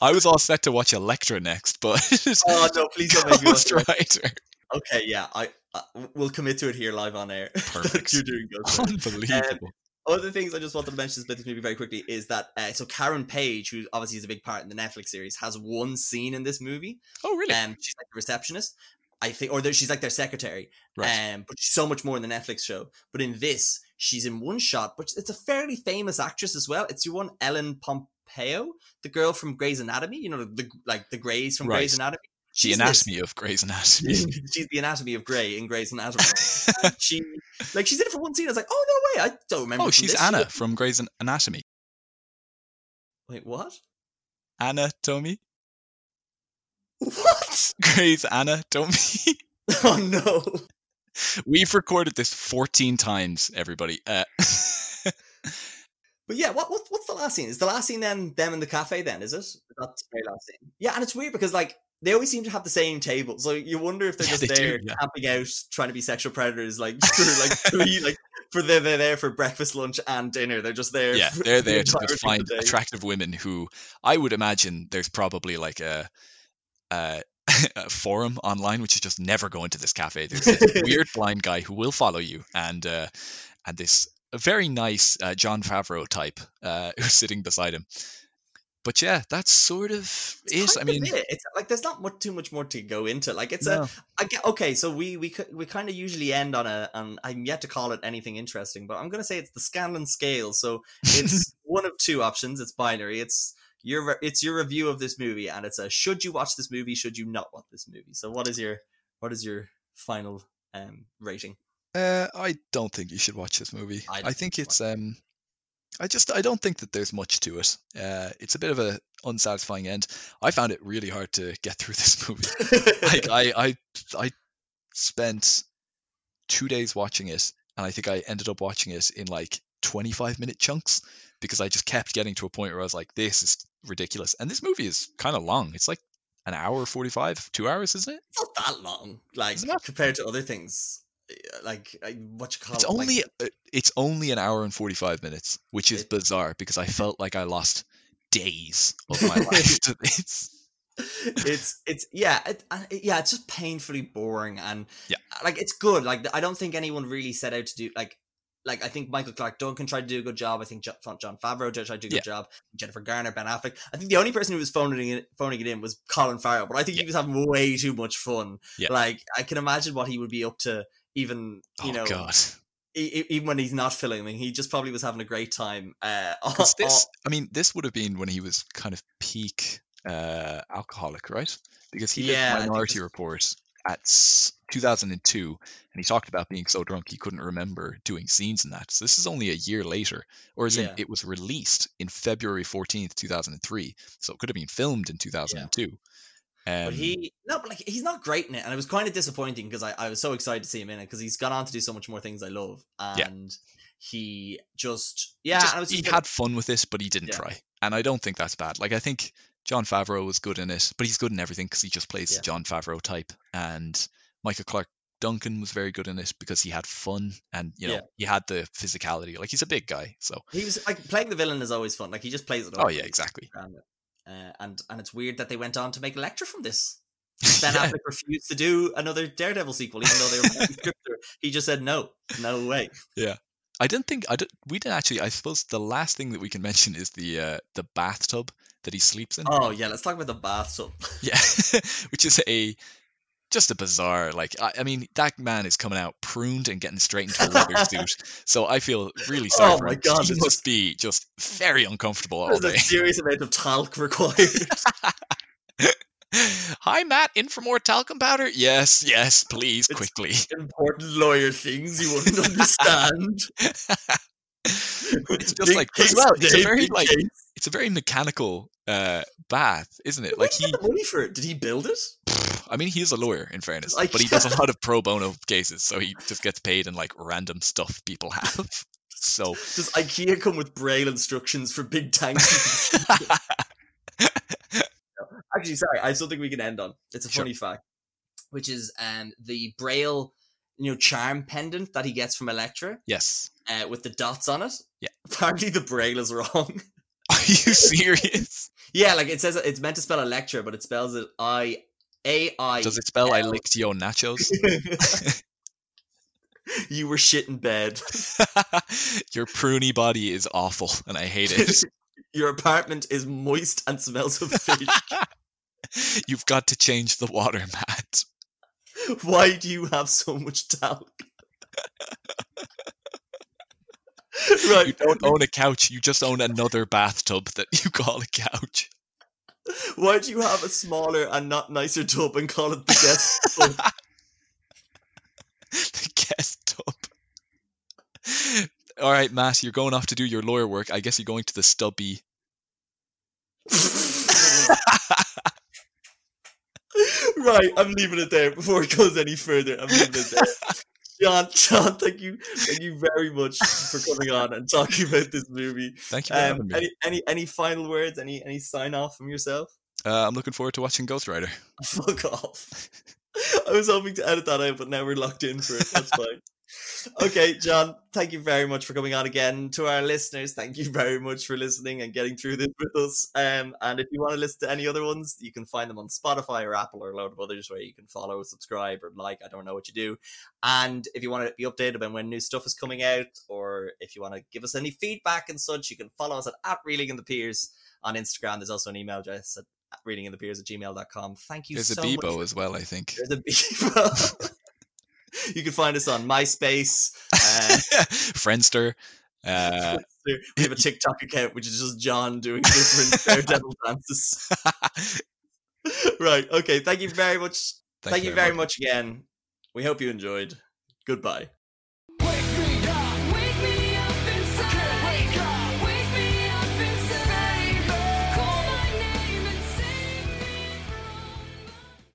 I was all set to watch Elektra next, but Oh no! Please don't make me Ghost. Rider. Okay, yeah, I, I we'll commit to it here live on air. Perfect. You're doing Ghost Rider. Unbelievable. Other things I just wanted to mention about this movie very quickly is that uh, so Karen Page, who obviously is a big part in the Netflix series, has one scene in this movie. oh, really? Um, she's like the receptionist, I think, or she's like their secretary. right. Um, but she's so much more in the Netflix show. But in this, she's in one shot, but it's a fairly famous actress as well. It's your one Ellen Pompeo, the girl from Grey's Anatomy. You know, the, the like the Greys from Grey's Right. Anatomy. the She's this. anatomy of Grey's Anatomy. she's the anatomy of Grey in Grey's Anatomy. She like she's in it for one scene. I was like, oh no way, I don't remember. oh, she's. Anna from Grey's Anatomy. Wait, what? Anatomy? What? Grey's Anatomy? Oh no. We've recorded this 14 times, everybody. Uh, But yeah, what, what what's the last scene? Is the last scene then them in the cafe? Then is it? That's the very last scene. Yeah, and it's weird because like they always seem to have the same table, so you wonder if they're Yeah, just they do, there yeah. camping out, trying to be sexual predators, like for like three, like for they're, they're there for breakfast, lunch, and dinner. They're just there. yeah, they're for the there to of the find attractive women who I would imagine there's probably like a, a, a forum online which is just never going to this cafe. There's this weird blind guy who will follow you, and uh, and this very nice uh, Jon Favreau type uh, who's sitting beside him. But yeah, that's sort of It's it. I mean, it. it's like there's not much too much more to go into. Like it's no. a I get okay. So we we we kind of usually end on a on I'm yet to call it anything interesting, but I'm gonna say it's the Scanlon scale. So it's one of two options. It's binary. It's your it's your review of this movie, and it's a should you watch this movie? Should you not watch this movie? So what is your what is your final um rating? Uh, I don't think you should watch this movie. I I, think think it's um, I just I don't think that there's much to it. Uh, it's a bit of a unsatisfying end. I found it really hard to get through this movie. like I I I spent two days watching it, and I think I ended up watching it in like 25 minute chunks because I just kept getting to a point where I was like, this is ridiculous. And this movie is kind of long. It's like an hour 45, two hours, isn't it? it's not that long, like Is it not? compared to other things. Uh, Like uh, what you call It's it? only uh, it's only an hour and 45 minutes, which is It- bizarre because I felt like I lost days of my life to this. it's it's yeah it, uh, yeah it's just painfully boring and Yeah. like it's good like i don't think anyone really set out to do like like I think Michael Clarke Duncan tried to do a good job. I think Jo- Jon Favreau tried to do a good Yeah. job. Jennifer Garner, Ben Affleck. I think the only person who was phoning it, phoning it in was Colin Farrell, but I think he was having way too much fun. Yeah. Like I can imagine what he would be up to, even you oh know, god. even when he's not filming. He just probably was having a great time. Uh, this, I mean, this would have been when he was kind of peak uh, alcoholic, right? Because he Yeah, did Minority this- Report at 2002, and he talked about being so drunk he couldn't remember doing scenes in that. So this is only a year later, or as Yeah. it was released in February 14th, 2003. So it could have been filmed in 2002. Um, But he no, but like he's not great in it, and it was kind of disappointing because I, I was so excited to see him in it because he's gone on to do so much more things I love, Yeah. and he just yeah, just- and was he just like- had fun with this, but he didn't Yeah. try, and I don't think that's bad. Like I think Jon Favreau was good in it, but he's good in everything because he just plays Yeah. the Jon Favreau type. And Michael Clarke Duncan was very good in it because he had fun and you know Yeah. he had the physicality. Like he's a big guy, so he was like playing the villain is always fun. Like he just plays it. Oh, yeah, exactly. Grand at it. Uh, and and it's weird that they went on to make Elektra from this. Ben Yeah. Affleck refused to do another Daredevil sequel, even though they were planning to script it. He just said no, no way. Yeah, I didn't think I did. We didn't actually. I suppose the last thing that we can mention is the uh, the bathtub that he sleeps in. Oh yeah, let's talk about the bathtub. Yeah, which is a just a bizarre. Like I, I mean, that man is coming out pruned and getting straight into a leather suit. So I feel really sorry Oh for my him. God, he this must be just very uncomfortable all There's a serious amount of talc required. Hi, Matt. In for more talcum powder? Yes, yes, please, It's- quickly. Important lawyer things you wouldn't understand. it's just Big like as well. It's a very like case. it's a very mechanical uh, bath, isn't it? Where Like he money for it? Did he build it? I mean, he is a lawyer in fairness, Like- but he does a lot of pro bono cases, so he just gets paid in like random stuff people have. So Does IKEA come with braille instructions for big tanks? Actually, sorry, I have something we can end on. It's a Sure. funny fact, which is um the braille, you know, charm pendant that he gets from Elektra yes, uh, with the dots on it. Yeah. Apparently, the braille is wrong. are you serious? yeah, like it says it's meant to spell Elektra, but it spells it I A I. Does it spell I licked your nachos? you were shit in bed. your pruny body is awful, and I hate it. Your apartment is moist and smells of fish. You've got to change the water, Matt. Why do you have so much talc? You don't own a couch, you just own another bathtub that you call a couch. Why do you have a smaller and not nicer tub and call it the guest tub? the guest tub. All right, Matt, you're going off to do your lawyer work. I guess you're going to the stubby. right, I'm leaving it there before it goes any further. I'm leaving it there. John, John, thank you, thank you very much for coming on and talking about this movie. Thank you for Um, me. any, any, any final words? Any, any sign off from yourself? Uh, I'm looking forward to watching Ghost Rider. Fuck off. I was hoping to edit that out, but now we're locked in for it. That's fine. Okay, John, thank you very much for coming on again. To our listeners, thank you very much for listening and getting through this with us. Um, and if you want to listen to any other ones, you can find them on Spotify or Apple or a load of others where you can follow, subscribe, or like. I don't know what you do. And if you want to be updated about when new stuff is coming out, or if you want to give us any feedback and such, you can follow us at, at Reeling in the Peers on Instagram. There's also an email address at readinginthepeers at gmail.com. Thank you There's so a Bebo much. as well, I think. There's a Bebo. you can find us on MySpace. Uh, Friendster. Uh, we have a TikTok account, which is just John doing different Daredevil dances. right. Okay. Thank you very much. Thank, you very much again. We hope you enjoyed. Goodbye.